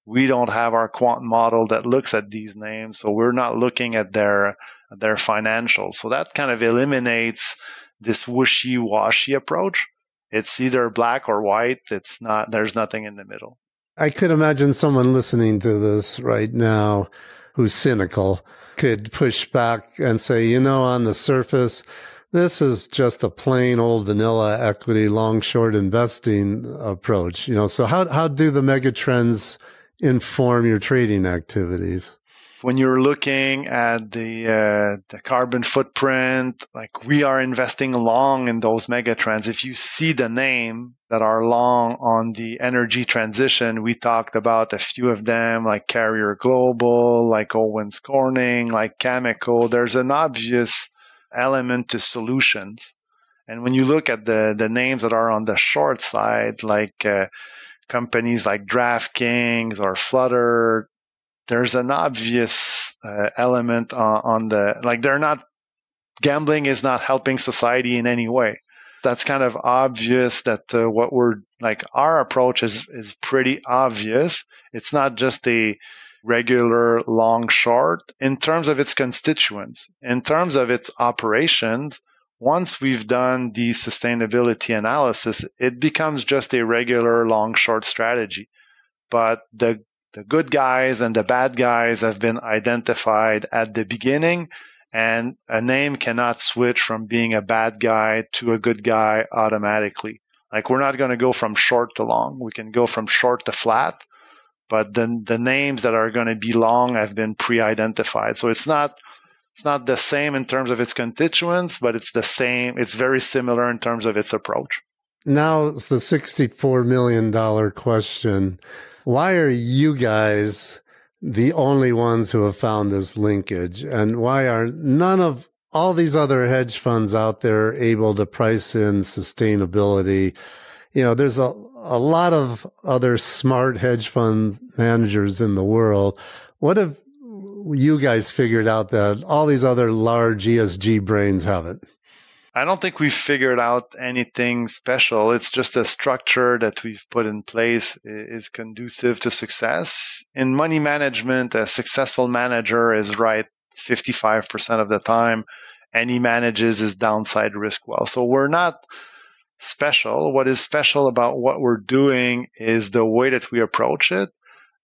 we don't have our quant model that looks at these names. So we're not looking at their their financials. So that kind of eliminates this wishy washy approach. It's either black or white. It's not, there's nothing in the middle. I could imagine someone listening to this right now who's cynical could push back and say, you know, on the surface, this is just a plain old vanilla equity long short investing approach. You know, so how, how do the mega trends inform your trading activities? When you're looking at the uh, the carbon footprint, like we are investing long in those megatrends. If you see the name that are long on the energy transition, we talked about a few of them, like Carrier Global, like Owens Corning, like Cameco. There's an obvious element to solutions. And when you look at the the names that are on the short side, like uh, companies like DraftKings or Flutter, there's an obvious uh, element on, on the like they're not gambling is not helping society in any way. That's kind of obvious that uh, what we're like our approach is is pretty obvious. It's not just a regular long short. In terms of its constituents in terms of its operations once we've done the sustainability analysis it becomes just a regular long short strategy. But the the good guys and the bad guys have been identified at the beginning and a name cannot switch from being a bad guy to a good guy automatically. Like we're not going to go from short to long. We can go from short to flat, but then the names that are going to be long have been pre-identified. So it's not it's not the same in terms of its constituents, but it's the same. It's very similar in terms of its approach. Now it's the $64 million question. Why are you guys the only ones who have found this linkage? And why are none of all these other hedge funds out there able to price in sustainability? You know, there's a, a lot of other smart hedge fund managers in the world. What have you guys figured out that all these other large ESG brains haven't? I don't think we've figured out anything special. It's just a structure that we've put in place is conducive to success. In money management, a successful manager is right 55% of the time and he manages his downside risk well. So we're not special. What is special about what we're doing is the way that we approach it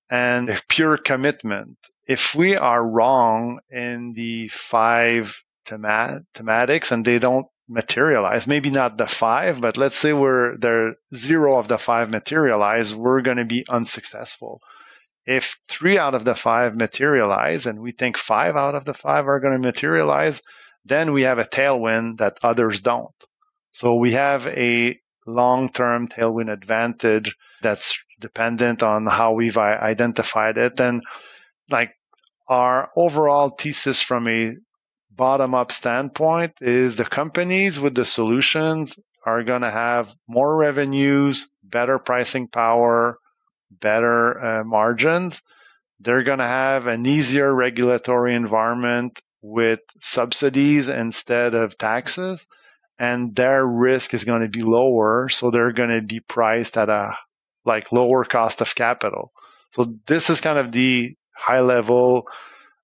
and pure commitment. If we are wrong in the five thematics and they don't materialize. Maybe not the five, but let's say we're there zero of the five materialize, we're going to be unsuccessful. If three out of the five materialize and we think five out of the five are going to materialize, then we have a tailwind that others don't. So we have a long-term tailwind advantage that's dependent on how we've identified it. And like our overall thesis from a bottom up standpoint is the companies with the solutions are going to have more revenues, better pricing power, better uh, margins. They're going to have an easier regulatory environment with subsidies instead of taxes, and their risk is going to be lower. So they're going to be priced at a like lower cost of capital. So this is kind of the high level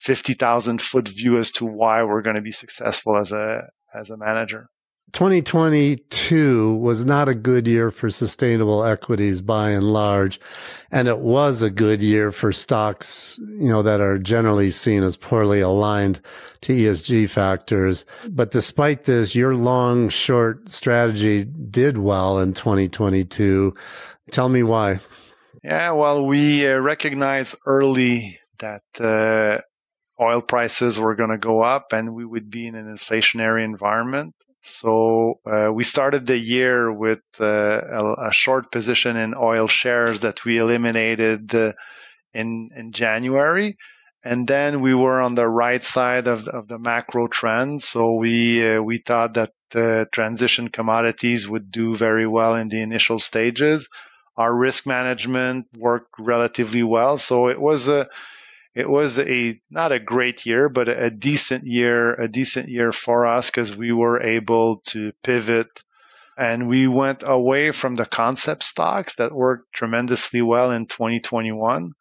50,000 foot view as to why we're going to be successful as a as a manager. 2022 was not a good year for sustainable equities by and large. And it was a good year for stocks, you know, that are generally seen as poorly aligned to ESG factors. But despite this, your long short strategy did well in 2022. Tell me why. Yeah, well, we uh, recognize early that uh, oil prices were going to go up and we would be in an inflationary environment. So uh, we started the year with uh, a, a, short position in oil shares that we eliminated uh, in in January, and then we were on the right side of, of the macro trend. So we uh, we thought that the transition commodities would do very well in the initial stages. Our risk management worked relatively well, so it was a it was a not a great year, but a decent year, a decent year for us because we were able to pivot and we went away from the concept stocks that worked tremendously well in 2021.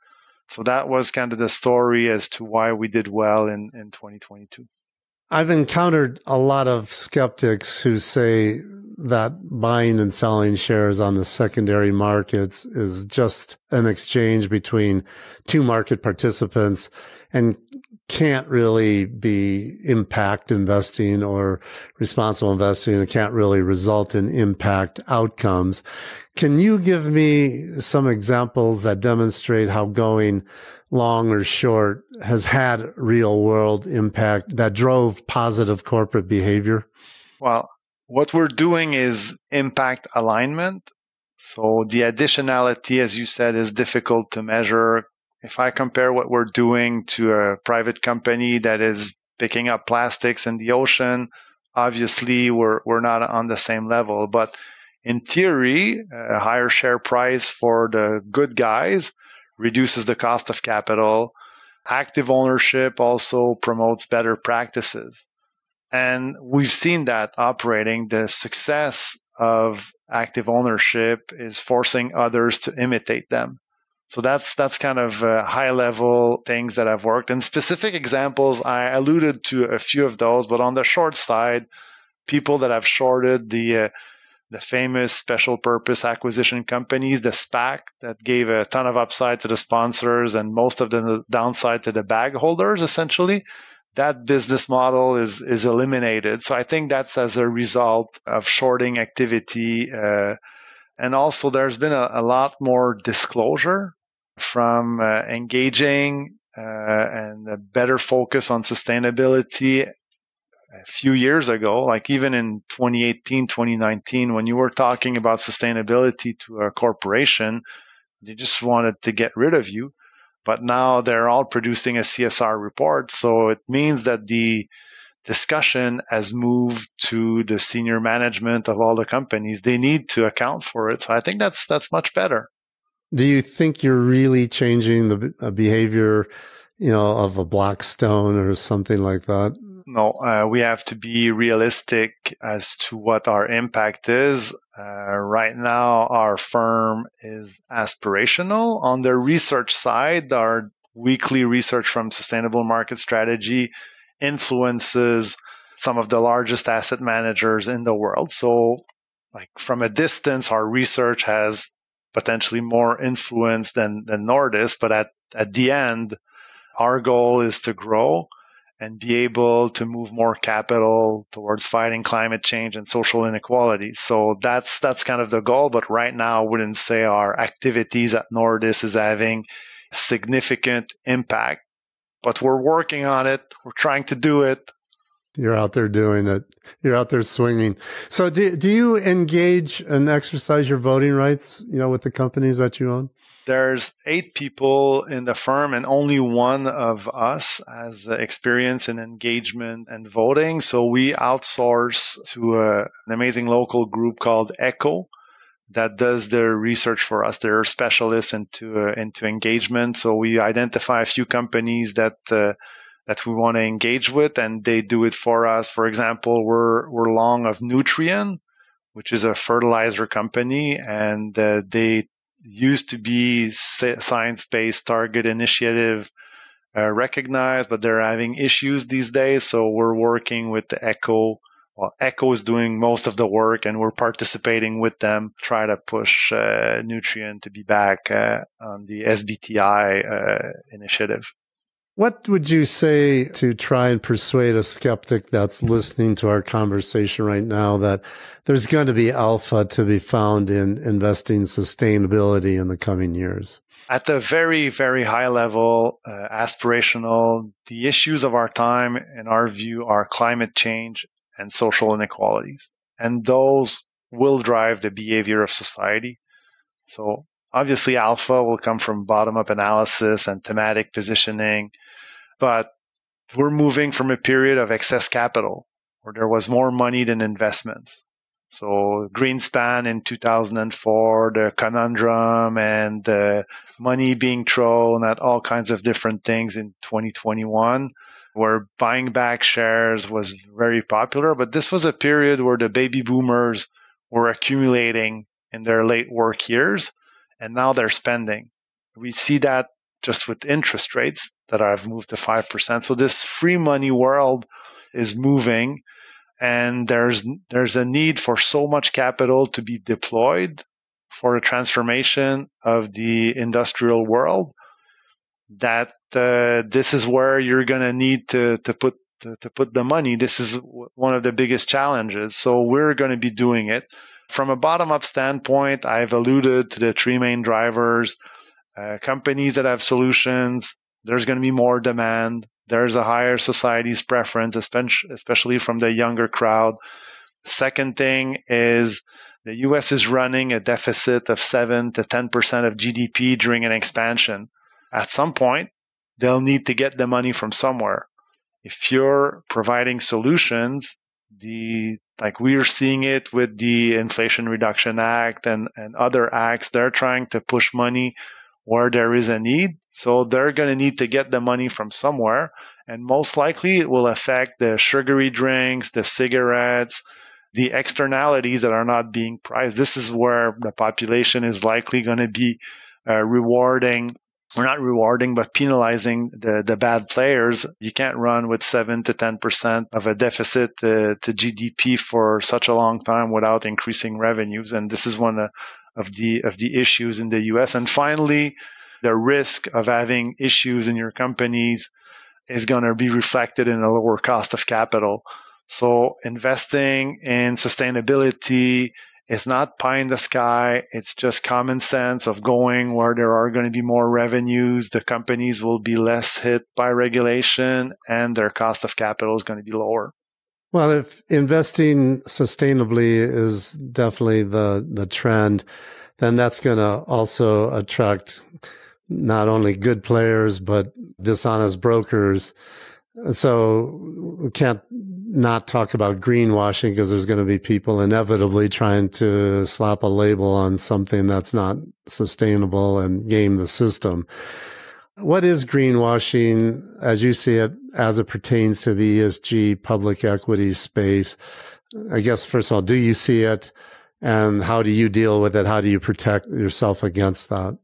So that was kind of the story as to why we did well in, in 2022. I've encountered a lot of skeptics who say that buying and selling shares on the secondary markets is just an exchange between two market participants and can't really be impact investing or responsible investing. It can't really result in impact outcomes. Can you give me some examples that demonstrate how going long or short has had real world impact that drove positive corporate behavior? Well, what we're doing is impact alignment. So the additionality, as you said, is difficult to measure if I compare what we're doing to a private company that is picking up plastics in the ocean, obviously we're, we're not on the same level. But in theory, a higher share price for the good guys reduces the cost of capital. Active ownership also promotes better practices. And we've seen that operating. The success of active ownership is forcing others to imitate them. So that's that's kind of uh, high level things that I've worked. And specific examples, I alluded to a few of those, but on the short side, people that have shorted the uh, the famous special purpose acquisition companies, the SPAC that gave a ton of upside to the sponsors and most of the downside to the bag holders, essentially. That business model is is eliminated. So I think that's as a result of shorting activity. Uh, and also, there's been a, a lot more disclosure from uh, engaging uh, and a better focus on sustainability a few years ago, like even in 2018, 2019, when you were talking about sustainability to a corporation, they just wanted to get rid of you. But now they're all producing a CSR report. So it means that the discussion has moved to the senior management of all the companies. They need to account for it. So I think that's that's much better. Do you think you're really changing the behavior, you know, of a Blackstone or something like that? No, uh, we have to be realistic as to what our impact is. Uh, right now, our firm is aspirational. On the research side, our weekly research from Sustainable Market Strategy influences some of the largest asset managers in the world. So, like from a distance, our research has potentially more influence than, than Nordis, but at, at the end, our goal is to grow and be able to move more capital towards fighting climate change and social inequality. So that's that's kind of the goal. But right now, I wouldn't say our activities at Nordis is having significant impact. But we're working on it. We're trying to do it. You're out there doing it. You're out there swinging. So do, do you engage and exercise your voting rights, you know, with the companies that you own? There's eight people in the firm and only one of us has experience in engagement and voting. So we outsource to a, an amazing local group called Æquo that does their research for us. They're specialists into uh, into engagement. So we identify a few companies that uh, that we want to engage with, and they do it for us. For example, we're we're long of Nutrien, which is a fertilizer company, and uh, they used to be science-based target initiative uh, recognized, but they're having issues these days. So we're working with the Æquo. Well, Æquo is doing most of the work, and we're participating with them. Try to push uh, Nutrien to be back uh, on the SBTI uh, initiative. What would you say to try and persuade a skeptic that's listening to our conversation right now that there's going to be alpha to be found in investing sustainability in the coming years? At the very, very high level, uh, aspirational, the issues of our time, in our view, are climate change and social inequalities. And those will drive the behavior of society. So obviously alpha will come from bottom up analysis and thematic positioning but we're moving from a period of excess capital where there was more money than investments. So Greenspan in 2004, the conundrum and the money being thrown at all kinds of different things in 2021, where buying back shares was very popular. But this was a period where the baby boomers were accumulating in their late work years and now they're spending. We see that just with interest rates that have moved to 5%. So this free money world is moving and there's there's a need for so much capital to be deployed for a transformation of the industrial world that this is where you're going to need to to put to, to put the money. This is one of the biggest challenges. So we're going to be doing it from a bottom up standpoint. I've alluded to the three main drivers. Uh, companies that have solutions, there's going to be more demand. There's a higher society's preference, especially from the younger crowd. Second thing is the US is running a deficit of 7 to 10% of GDP during an expansion. At some point, they'll need to get the money from somewhere. If you're providing solutions, the like we're seeing it with the Inflation Reduction Act and, and other acts, they're trying to push money where there is a need. So they're going to need to get the money from somewhere. And most likely it will affect the sugary drinks, the cigarettes, the externalities that are not being priced. This is where the population is likely going to be uh, rewarding we're not rewarding but penalizing the, the bad players. You can't run with seven to ten percent of a deficit uh, to, to, GDP for such a long time without increasing revenues, and this is one uh, of the of the issues in the U.S. And finally, the risk of having issues in your companies is going to be reflected in a lower cost of capital. So investing in sustainability it's not pie in the sky. It's just common sense of going where there are going to be more revenues. The companies will be less hit by regulation and their cost of capital is going to be lower. Well, if investing sustainably is definitely the, the trend, then that's going to also attract not only good players, but dishonest brokers. So we can't not talk about greenwashing because there's going to be people inevitably trying to slap a label on something that's not sustainable and game the system. What is greenwashing as you see it as it pertains to the ESG public equity space? I guess, first of all, do you see it? And how do you deal with it? How do you protect yourself against that?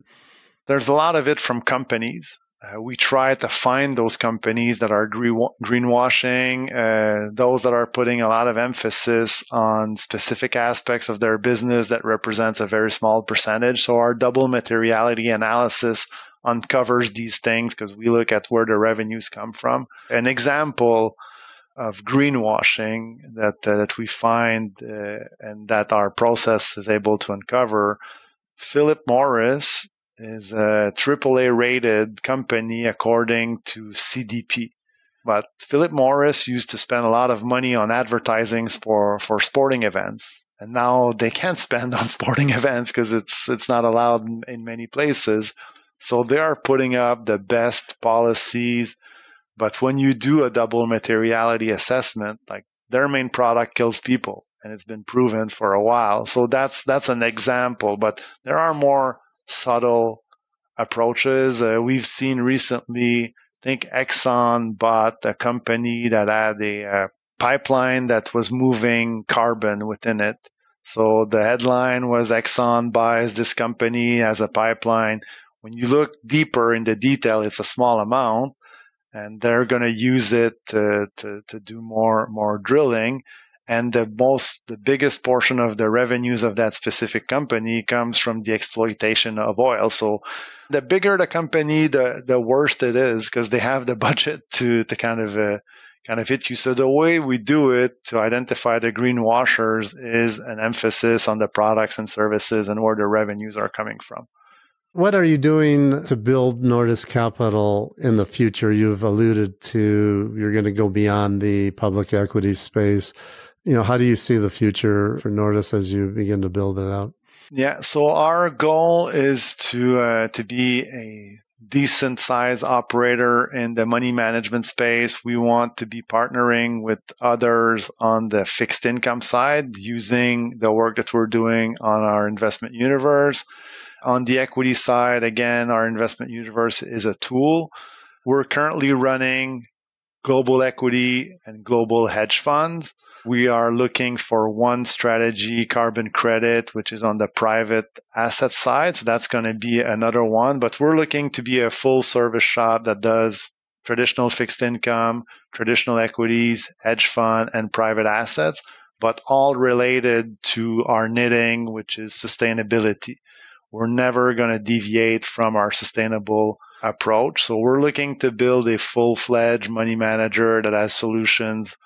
There's a lot of it from companies. Uh, we try to find those companies that are greenwashing, uh, those that are putting a lot of emphasis on specific aspects of their business that represents a very small percentage. So our double materiality analysis uncovers these things because we look at where the revenues come from. An example of greenwashing that uh, that we find uh, and that our process is able to uncover. Philip Morris is a AAA rated company according to CDP. But Philip Morris used to spend a lot of money on advertising for, for sporting events. And now they can't spend on sporting events because it's, it's not allowed in, in many places. So they are putting up the best policies. But when you do a double materiality assessment, like their main product kills people and it's been proven for a while. So that's, that's an example, but there are more subtle approaches. Uh, we've seen recently, I think Exxon bought a company that had a pipeline that was moving carbon within it. So the headline was Exxon buys this company as a pipeline. When you look deeper in the detail, it's a small amount and they're going to use it to, to, to do more, more drilling and the most the biggest portion of the revenues of that specific company comes from the exploitation of oil. So the bigger the company the the worse it is because they have the budget to to kind of uh, kind of hit you. So the way we do it to identify the green washers is an emphasis on the products and services and where the revenues are coming from. What are you doing to build Nordis Capital in the future? You've alluded to you're going to go beyond the public equity space you know, how do you see the future for Nordis as you begin to build it out? Yeah, so our goal is to uh, to be a decent size operator in the money management space. We want to be partnering with others on the fixed income side using the work that we're doing on our investment universe. On the equity side, again, our investment universe is a tool. We're currently running global equity and global hedge funds. We are looking for one strategy, carbon credit, which is on the private asset side. So that's going to be another one. But we're looking to be a full service shop that does traditional fixed income, traditional equities, hedge fund, and private assets, but all related to our knitting, which is sustainability. We're never going to deviate from our sustainable approach. So we're looking to build a full fledged money manager that has solutions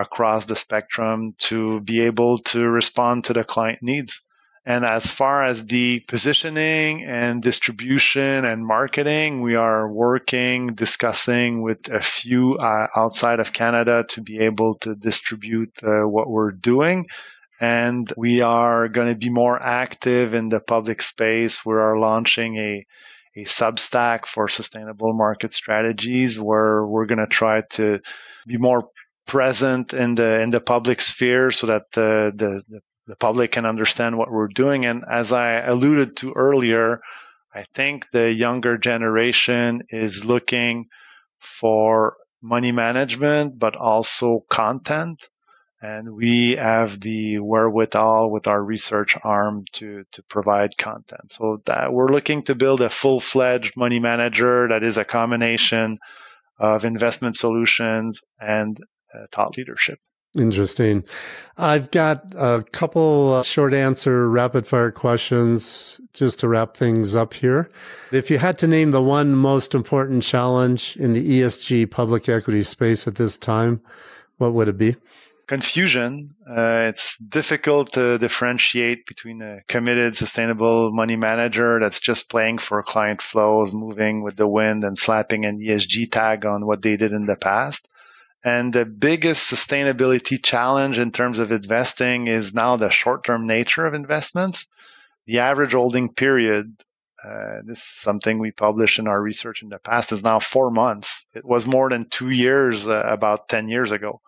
across the spectrum to be able to respond to the client needs. And as far as the positioning and distribution and marketing, we are working, discussing with a few uh, outside of Canada to be able to distribute uh, what we're doing. And we are going to be more active in the public space. We are launching a, a Substack for sustainable market strategies where we're going to try to be more present in the in the public sphere so that the, the, the public can understand what we're doing. And as I alluded to earlier, I think the younger generation is looking for money management, but also content. And we have the wherewithal with our research arm to, to provide content. So that we're looking to build a full fledged money manager that is a combination of investment solutions and uh, thought leadership. Interesting. I've got a couple short answer rapid fire questions just to wrap things up here. If you had to name the one most important challenge in the ESG public equity space at this time, what would it be? Confusion. Uh, it's difficult to differentiate between a committed, sustainable money manager that's just playing for client flows, moving with the wind and slapping an ESG tag on what they did in the past and the biggest sustainability challenge in terms of investing is now the short term nature of investments. The average holding period, uh, this is something we published in our research in the past, is now four months. It was more than two years uh, about 10 years ago.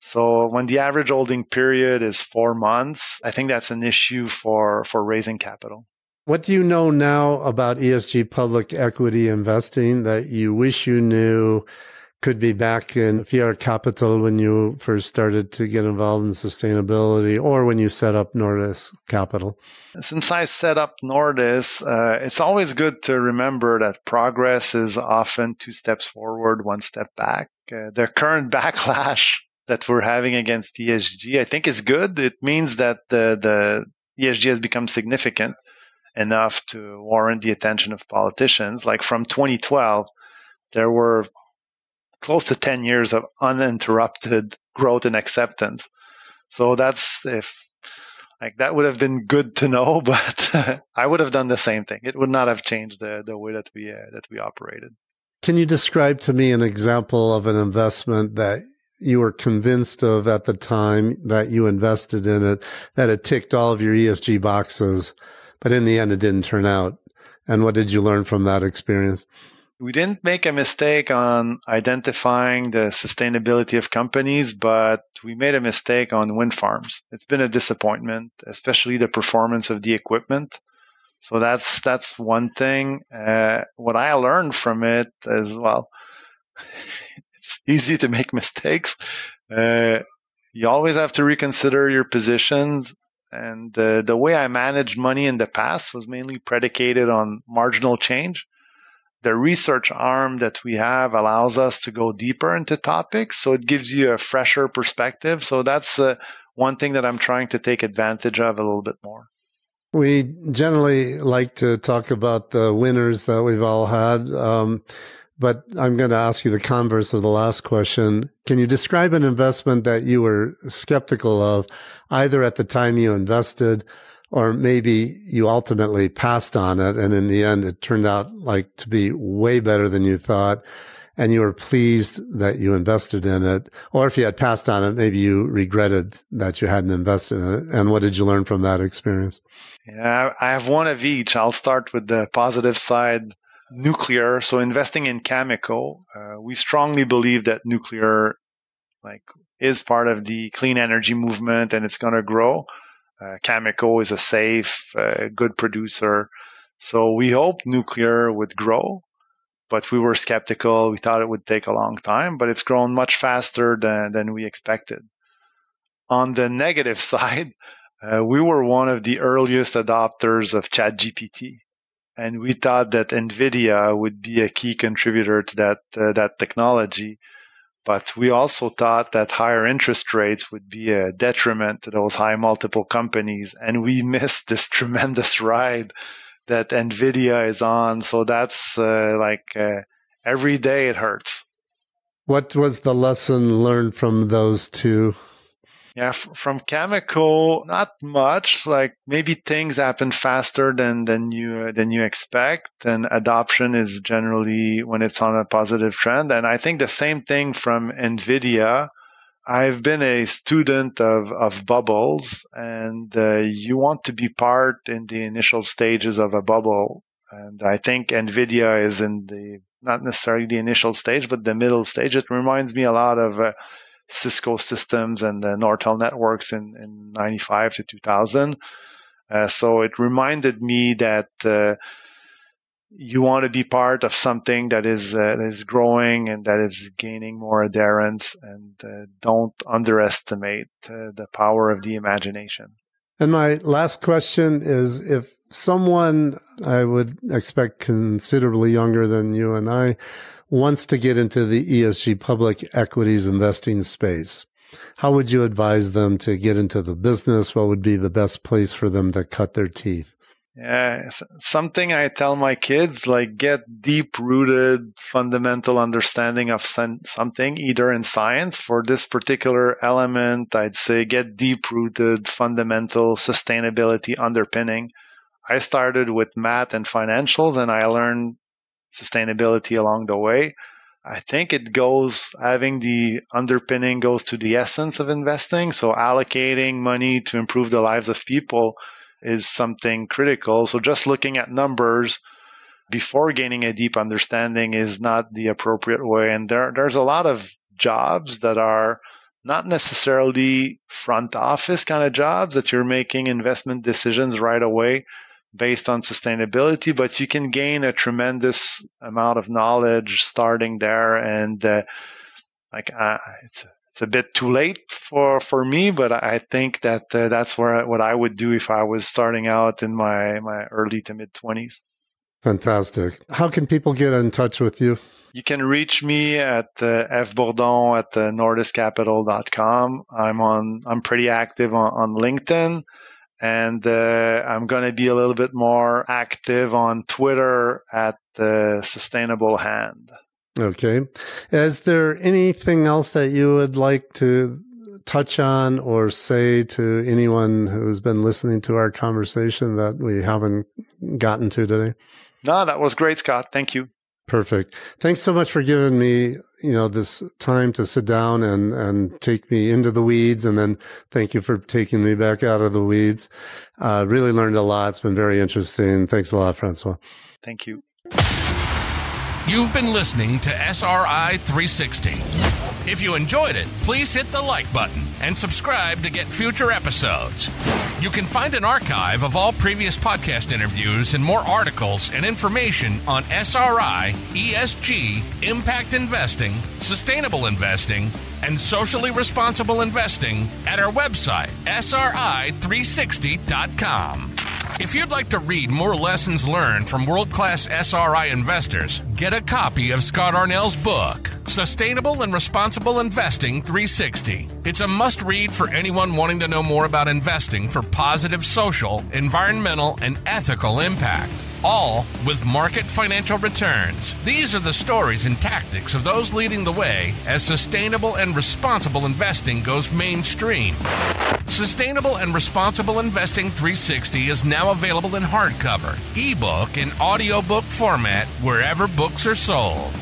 So when the average holding period is four months, I think that's an issue for, for raising capital. What do you know now about ESG public equity investing that you wish you knew could be back in Fiera Capital when you first started to get involved in sustainability or when you set up Nordis Capital? Since I set up Nordis, uh, it's always good to remember that progress is often two steps forward, one step back. Uh, the current backlash that we're having against ESG, I think is good. It means that the, the ESG has become significant enough to warrant the attention of politicians. Like from 2012, there were close to 10 years of uninterrupted growth and acceptance. So that's if like that would have been good to know, but I would have done the same thing. It would not have changed the, the way that we uh, that we operated. Can you describe to me an example of an investment that you were convinced of at the time that you invested in it, that it ticked all of your ESG boxes, but in the end it didn't turn out? And what did you learn from that experience? We didn't make a mistake on identifying the sustainability of companies, but we made a mistake on wind farms. It's been a disappointment, especially the performance of the equipment. So that's that's one thing. Uh, what I learned from it as well, it's easy to make mistakes. Uh, you always have to reconsider your positions. And uh, the way I managed money in the past was mainly predicated on marginal change the research arm that we have allows us to go deeper into topics. So it gives you a fresher perspective. So that's uh, one thing that I'm trying to take advantage of a little bit more. We generally like to talk about the winners that we've all had. Um, but I'm going to ask you the converse of the last question. Can you describe an investment that you were skeptical of either at the time you invested or maybe you ultimately passed on it and in the end it turned out like to be way better than you thought and you were pleased that you invested in it. Or if you had passed on it maybe you regretted that you hadn't invested in it. And what did you learn from that experience? Yeah i have one of each. I'll start with the positive side nuclear. So investing in cameco uh, we strongly believe that nuclear like is part of the clean energy movement and it's going to grow uh, Cameco is a safe, uh, good producer. So we hoped nuclear would grow, but we were skeptical. We thought it would take a long time, but it's grown much faster than, than we expected. On the negative side, uh, we were one of the earliest adopters of ChatGPT. And we thought that NVIDIA would be a key contributor to that, uh, that technology. But we also thought that higher interest rates would be a detriment to those high multiple companies. And we missed this tremendous ride that Nvidia is on. So that's uh, like uh, every day it hurts. What was the lesson learned from those two? Yeah, f- from Cameco, not much. Like maybe things happen faster than than you uh, than you expect, and adoption is generally when it's on a positive trend. And I think the same thing from Nvidia. I've been a student of, of bubbles, and uh, you want to be part in the initial stages of a bubble. And I think NVIDIA is in the not necessarily the initial stage, but the middle stage. It reminds me a lot of uh, Cisco systems and the Nortel networks in, in 95 to 2000. Uh, so it reminded me that uh, you want to be part of something that is uh, that is growing and that is gaining more adherence, and uh, don't underestimate uh, the power of the imagination. And my last question is if someone I would expect considerably younger than you and I wants to get into the ESG public equities investing space, how would you advise them to get into the business? What would be the best place for them to cut their teeth? Yeah, something I tell my kids like get deep rooted fundamental understanding of something, either in science for this particular element, I'd say get deep rooted fundamental sustainability underpinning. I started with math and financials and I learned sustainability along the way. I think it goes having the underpinning goes to the essence of investing. So allocating money to improve the lives of people is something critical. So just looking at numbers before gaining a deep understanding is not the appropriate way. And there, there's a lot of jobs that are not necessarily front office kind of jobs that you're making investment decisions right away based on sustainability, but you can gain a tremendous amount of knowledge starting there. And uh, like uh, it's it's a bit too late for for me, but I think that uh, that's where what I would do if I was starting out in my my early to mid twenties. Fantastic. How can people get in touch with you? You can reach me at uh, fbourdon at uh, nordiscapital.com. I'm on. I'm pretty active on, on LinkedIn, and uh, I'm going to be a little bit more active on Twitter at the Sustainable Hand. Okay. Is there anything else that you would like to touch on or say to anyone who's been listening to our conversation that we haven't gotten to today? No, that was great, Scott. Thank you. Perfect. Thanks so much for giving me, you know, this time to sit down and, and take me into the weeds. And then thank you for taking me back out of the weeds. Uh, really learned a lot. It's been very interesting. Thanks a lot, Francois. Thank you. You've been listening to SRI 360. If you enjoyed it, please hit the like button and subscribe to get future episodes. You can find an archive of all previous podcast interviews and more articles and information on SRI, ESG, impact investing, sustainable investing, and socially responsible investing at our website, sri360.com. If you'd like to read more lessons learned from world class SRI investors, get a copy of Scott Arnell's book, Sustainable and Responsible Investing 360. It's a must read for anyone wanting to know more about investing for positive social, environmental, and ethical impact all with market financial returns. These are the stories and tactics of those leading the way as sustainable and responsible investing goes mainstream. Sustainable and Responsible Investing 360 is now available in hardcover, ebook, and audiobook format wherever books are sold.